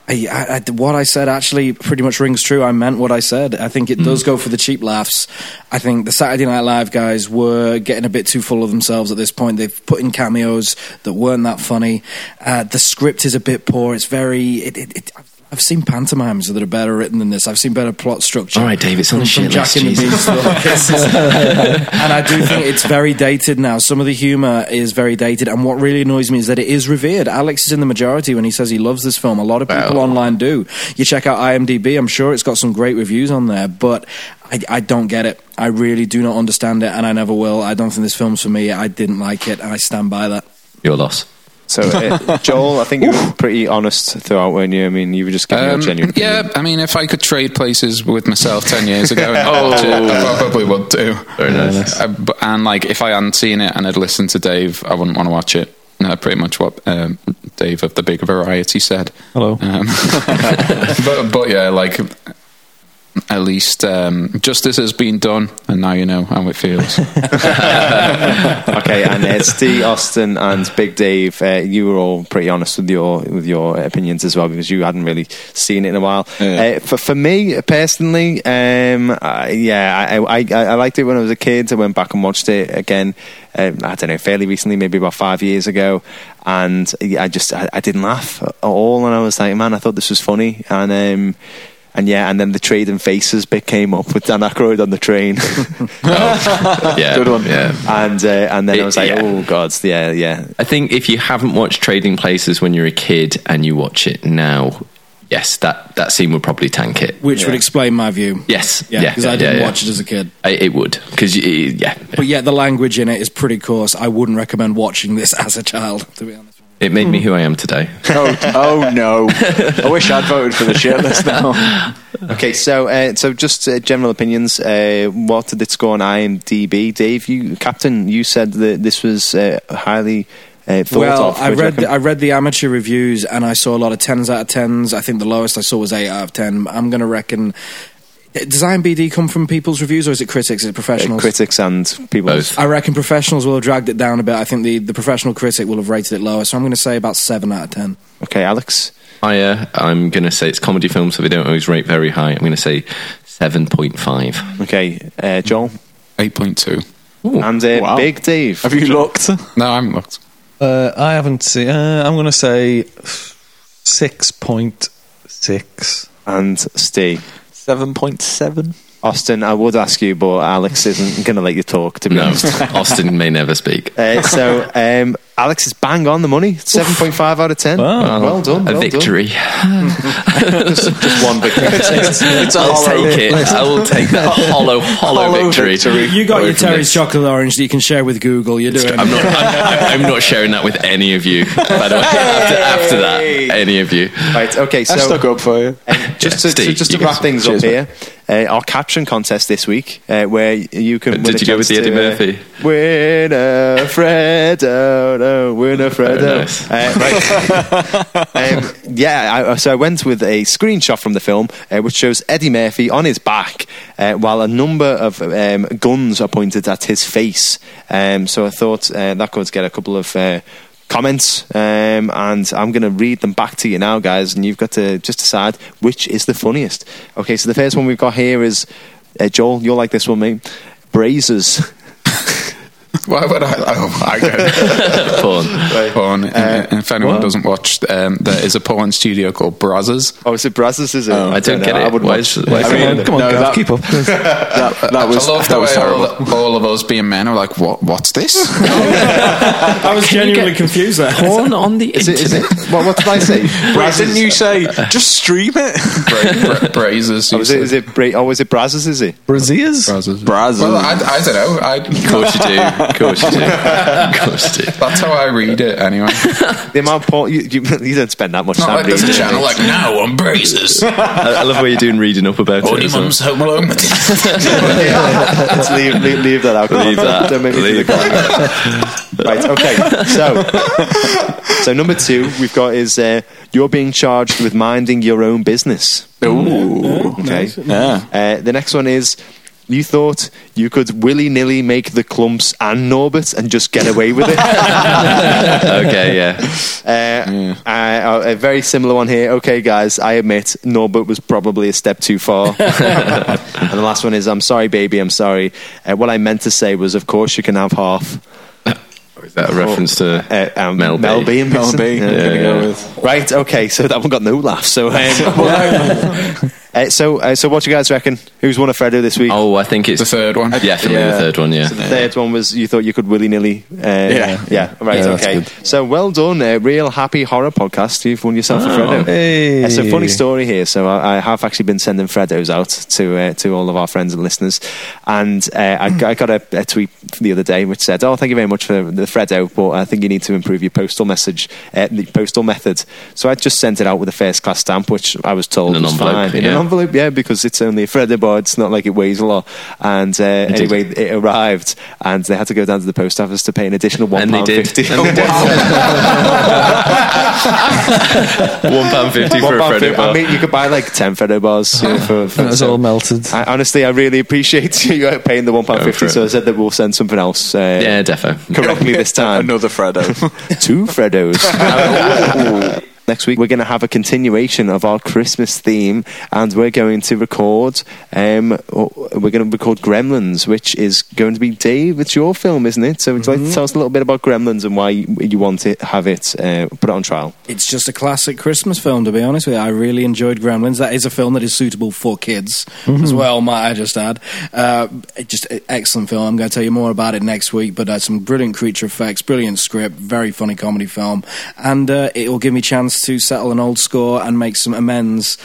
I, I, I- what I said actually pretty much rings true. I meant what I said. I think it does go for the cheap laughs. I think the Saturday Night Live guys were getting a bit too full of themselves at this point. They've put in cameos that weren't that funny. Uh, the script is a bit poor. It's very. It, it, it, I've seen pantomimes that are better written than this. I've seen better plot structure. All right, Dave, it's on the From shit Jack list, and the Jesus. Beanstalk. [LAUGHS] and I do think it's very dated now. Some of the humour is very dated, and what really annoys me is that it is revered. Alex is in the majority when he says he loves this film. A lot of people Well. online do. You check out IMDb, I'm sure it's got some great reviews on there, but I, I don't get it. I really do not understand it, and I never will. I don't think this film's for me. I didn't like it, and I stand by that. Your loss. So, uh, [LAUGHS] Joel, I think you were pretty honest throughout, weren't you? I mean, you were just giving Um, your genuine opinion. yeah, I mean, if I could trade places with myself ten years ago, and watch [LAUGHS] it, I probably would do. Very nice. Uh, but- and like, if I hadn't seen it and had listened to Dave, I wouldn't want to watch it. Uh, pretty much what um, Dave of the Big Variety said. Hello. Um, [LAUGHS] but but yeah, like at least um, justice has been done, and now you know how it feels. [LAUGHS] okay, and uh, Steve, Austin, and Big Dave, uh, you were all pretty honest with your with your opinions as well because you hadn't really seen it in a while. Yeah. Uh, for for me personally, um, I, yeah, I, I I liked it when I was a kid. I went back and watched it again. Um, I don't know, fairly recently, maybe about five years ago, and I just I, I didn't laugh at all, and I was like, man, I thought this was funny, and. Um, and yeah, and then the trading faces bit came up with Dan Aykroyd on the train. [LAUGHS] oh, Yeah, Good one. Yeah. and uh, and then I was like, yeah. oh god, yeah, yeah. I think if you haven't watched Trading Places when you're a kid and you watch it now, yes, that, that scene would probably tank it. Which would explain my view. Yes, Yeah, yeah, because yeah, I didn't yeah, watch it as a kid. I, it would because yeah, But yet the language in it is pretty coarse. I wouldn't recommend watching this as a child, to be honest. It made me who I am today. oh, oh no! I wish I'd voted for the shirtless now. [LAUGHS] Okay, so uh, so just uh, general opinions. Uh, what did it score on IMDb? Dave, you Captain, you said that this was uh, highly uh, thought well, of. I read reckon? I read the amateur reviews and I saw a lot of tens out of tens. I think the lowest I saw was eight out of ten. I'm going to reckon. Does IMBD come from people's reviews or is it critics? Is it Uh, professionals? critics and people. Both. I reckon professionals will have dragged it down a bit. I think the, the professional critic will have rated it lower. So I'm going to say about seven out of ten. Okay, Alex. Higher, I'm going to say it's comedy films, so they don't always rate very high. I'm going to say seven point five. Okay, uh, Joel Eight point two. and uh, Wow. Big Dave. Have you looked? No, I haven't looked. Uh, I haven't seen. Uh, I'm going to say six point six. and Steve. Seven point seven. Austin, I would ask you, but Alex isn't going to let you talk. To be No, honest. Austin may never speak. Uh, so um, Alex is bang on the money. Seven point five out of ten. Wow. well done. A well done. victory. [LAUGHS] just, just one victory. It's a I'll take it. I will take that [LAUGHS] hollow, hollow, Hollow victory. victory. You got your Terry's this. chocolate orange that you can share with Google. You're doing. I'm not. I'm, I'm not sharing that with any of you. By the way, after, after that, any of you. Right. Okay. So I stuck up for you. just to, Steve, to just to wrap go. things Cheers, up here, uh, our caption contest this week, uh, where you can. Did a you go with the Eddie to, uh, Murphy? Winner Freddo, no, winner Freddo. Very nice. Uh, right. [LAUGHS] um, yeah, I, so I went with a screenshot from the film, uh, which shows Eddie Murphy on his back, uh, while a number of um, guns are pointed at his face. Um, so I thought uh, that could get a couple of. Uh, comments, um, and I'm going to read them back to you now, guys, and you've got to just decide which is the funniest. Okay, so the first one we've got here is uh, Joel. You'll like this one, mate. Brazers. [LAUGHS] Why would I? Oh, I get it. Porn. porn. And- and if anyone doesn't watch, um, there is a porn studio called Brazzers. Oh, is it Brazzers? Is it? I don't get know. it. I wouldn't Why watch is- why is I it- mean, Come on, no, Gav, that- keep up. [LAUGHS] That, that was I love that the was way all, all of us being men are like, what? What's this? [LAUGHS] [LAUGHS] I was genuinely confused there. Porn on the Is it? internet. Is it? What, what did I say? Wait, didn't you say just stream it? Bra- bra- Brazzers. Oh, is it? Is it? Bra- oh, is it Brazzers? Is it? Braziers? Brazzers. Brazzers. Well, I, I don't know. I, Of course you do. Of course you do. Of course you do. that's how I read it anyway. The amount of porn you, you, [LAUGHS] you don't spend that much Not time like there's a reading. channel like now on Brazzers. [LAUGHS] I, I love what you're doing reading up about Or it. your as well. mum's home alone. [LAUGHS] Let's leave, leave, leave that out. Leave that. Don't make me Leave feel like Right. Okay. So, so number two we've got is uh, you're being charged with minding your own business. Ooh. Okay. Yeah. Uh, the next one is. You thought you could willy nilly make the Klumps and Norbit and just get away with it. [LAUGHS] Okay, yeah. Uh, uh, a very similar one here. Okay, guys, I admit Norbit was probably a step too far. [LAUGHS] and the last one is I'm sorry, baby, I'm sorry. Uh, what I meant to say was, of course, you can have half. [LAUGHS] Is that a reference to Uh, um, Mel B? Mel B. and Mel B. Yeah, Yeah, gonna go yeah. with- Right, okay, so that one got no laugh. So, um, uh, so, uh, so what do you guys reckon? Who's won a Freddo this week? Oh, I think it's the third one. Yeah, for me, Yeah. the third one. Yeah. The third one was you thought you could willy nilly. Uh, yeah, yeah, right, Yeah, okay. So well done, uh, real happy horror podcast. You've won yourself a Freddo. Hey. It's a funny story here. So I, I have actually been sending Freddos out to uh, to all of our friends and listeners, and uh, I, got- I got a, a tweet the other day which said, "Oh, thank you very much for the Freddo, but I think you need to improve your postal message, uh, the postal method." So I just sent it out with a first class stamp, which I was told was fine yeah. An envelope, yeah, because it's only a Freddo bar. It's not like it weighs a lot. And uh, anyway, it arrived, and they had to go down to the post office to pay an additional one And they pound did. fifty. And they did. One pound fifty [LAUGHS] for One a pound Freddo fifty. bar. I mean, you could buy like ten Freddo bars you know, for, for And it was so- all melted. I, honestly, I really appreciate [LAUGHS] you paying the one pound fifty. So I said that we'll send something else. Uh, yeah, defo. correctly this [LAUGHS] time. Another Freddo. Two Freddos. Next week, we're going to have a continuation of our Christmas theme, and we're going to record. Um, we're going to record Gremlins, which is going to be Dave. It's your film, isn't it? So, would you like to tell us a little bit about Gremlins and why you, want to have it uh, put it on trial? It's just a classic Christmas film, to be honest with you. I really enjoyed Gremlins. That is a film that is suitable for kids as well, might I just add. Uh, just excellent film. I'm going to tell you more about it next week, but uh, some brilliant creature effects, brilliant script, very funny comedy film, and uh, it will give me a chance to settle an old score and make some amends.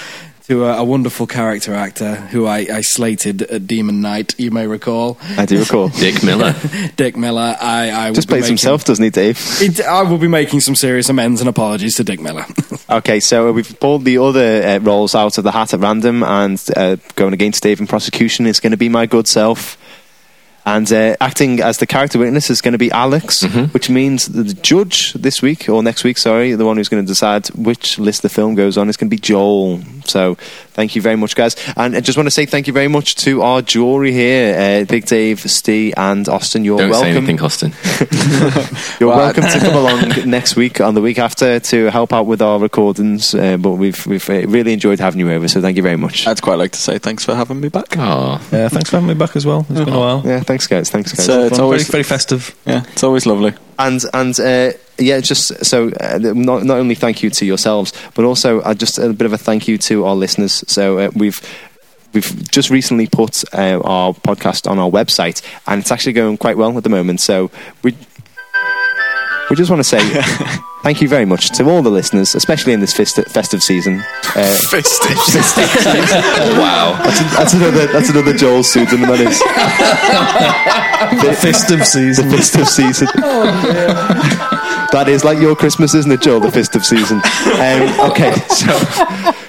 To a, a wonderful character actor who I, I slated at Demon Knight, you may recall. I do recall. [LAUGHS] Dick Miller. Dick Miller. I, I will Just be plays making- himself, doesn't he, Dave? It, I will be making some serious amends and apologies to Dick Miller. [LAUGHS] Okay, so we've pulled the other uh, roles out of the hat at random, and uh, going against Dave in prosecution is going to be my good self. And uh, acting as the character witness is going to be Alex, which means the judge this week, or next week, sorry, the one who's going to decide which list the film goes on is going to be Joel. So thank you very much, guys. And I just want to say thank you very much to our jury here uh, Big Dave, Steve, and Austin. You're Don't welcome. say anything, Austin. [LAUGHS] You're Well, welcome to come [LAUGHS] along next week on the week after to help out with our recordings. Uh, but we've we've uh, really enjoyed having you over, so thank you very much. I'd quite like to say thanks for having me back. Oh, Yeah, thanks for having me back as well. It's been a while. Yeah, thanks guys. Thanks guys. It's, uh, it's always very, very festive. yeah, it's always lovely. and and uh, yeah, just so uh, not not only thank you to yourselves, but also uh, just a bit of a thank you to our listeners. So uh, we've. We've just recently put uh, our podcast on our website, and it's actually going quite well at the moment. So we we just want to say [LAUGHS] thank you very much to all the listeners, especially in this festi- festive season. Uh, [LAUGHS] Festive. [LAUGHS] wow. that's another that's another Joel pseudonym. That is The festive season. the festive season. that is like your Christmas, isn't it, Joel? The festive season. Um, okay, so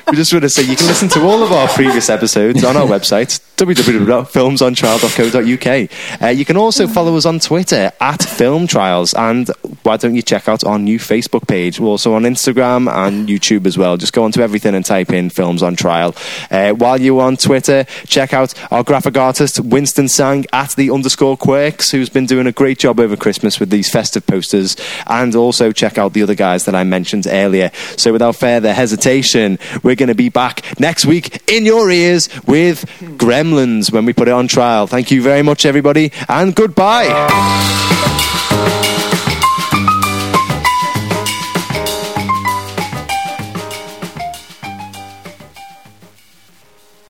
we just want to say you can listen to all of our previous episodes on our [LAUGHS] website, www.filmsontrial.co.uk. Uh, you can also follow us on Twitter at Film Trials, and why don't you check out our new Facebook page? We're also on Instagram and YouTube as well. Just go onto everything and type in Films on Trial. Uh, while you're on Twitter, check out our graphic artist Winston Sang at the underscore Quirks, who's been doing a great job over Christmas with these festive posters, and also check out the other guys that I mentioned earlier. So without further hesitation, we're going to be back next week in your ears with Gremlins when we put it on trial. Thank you very much, everybody, and goodbye.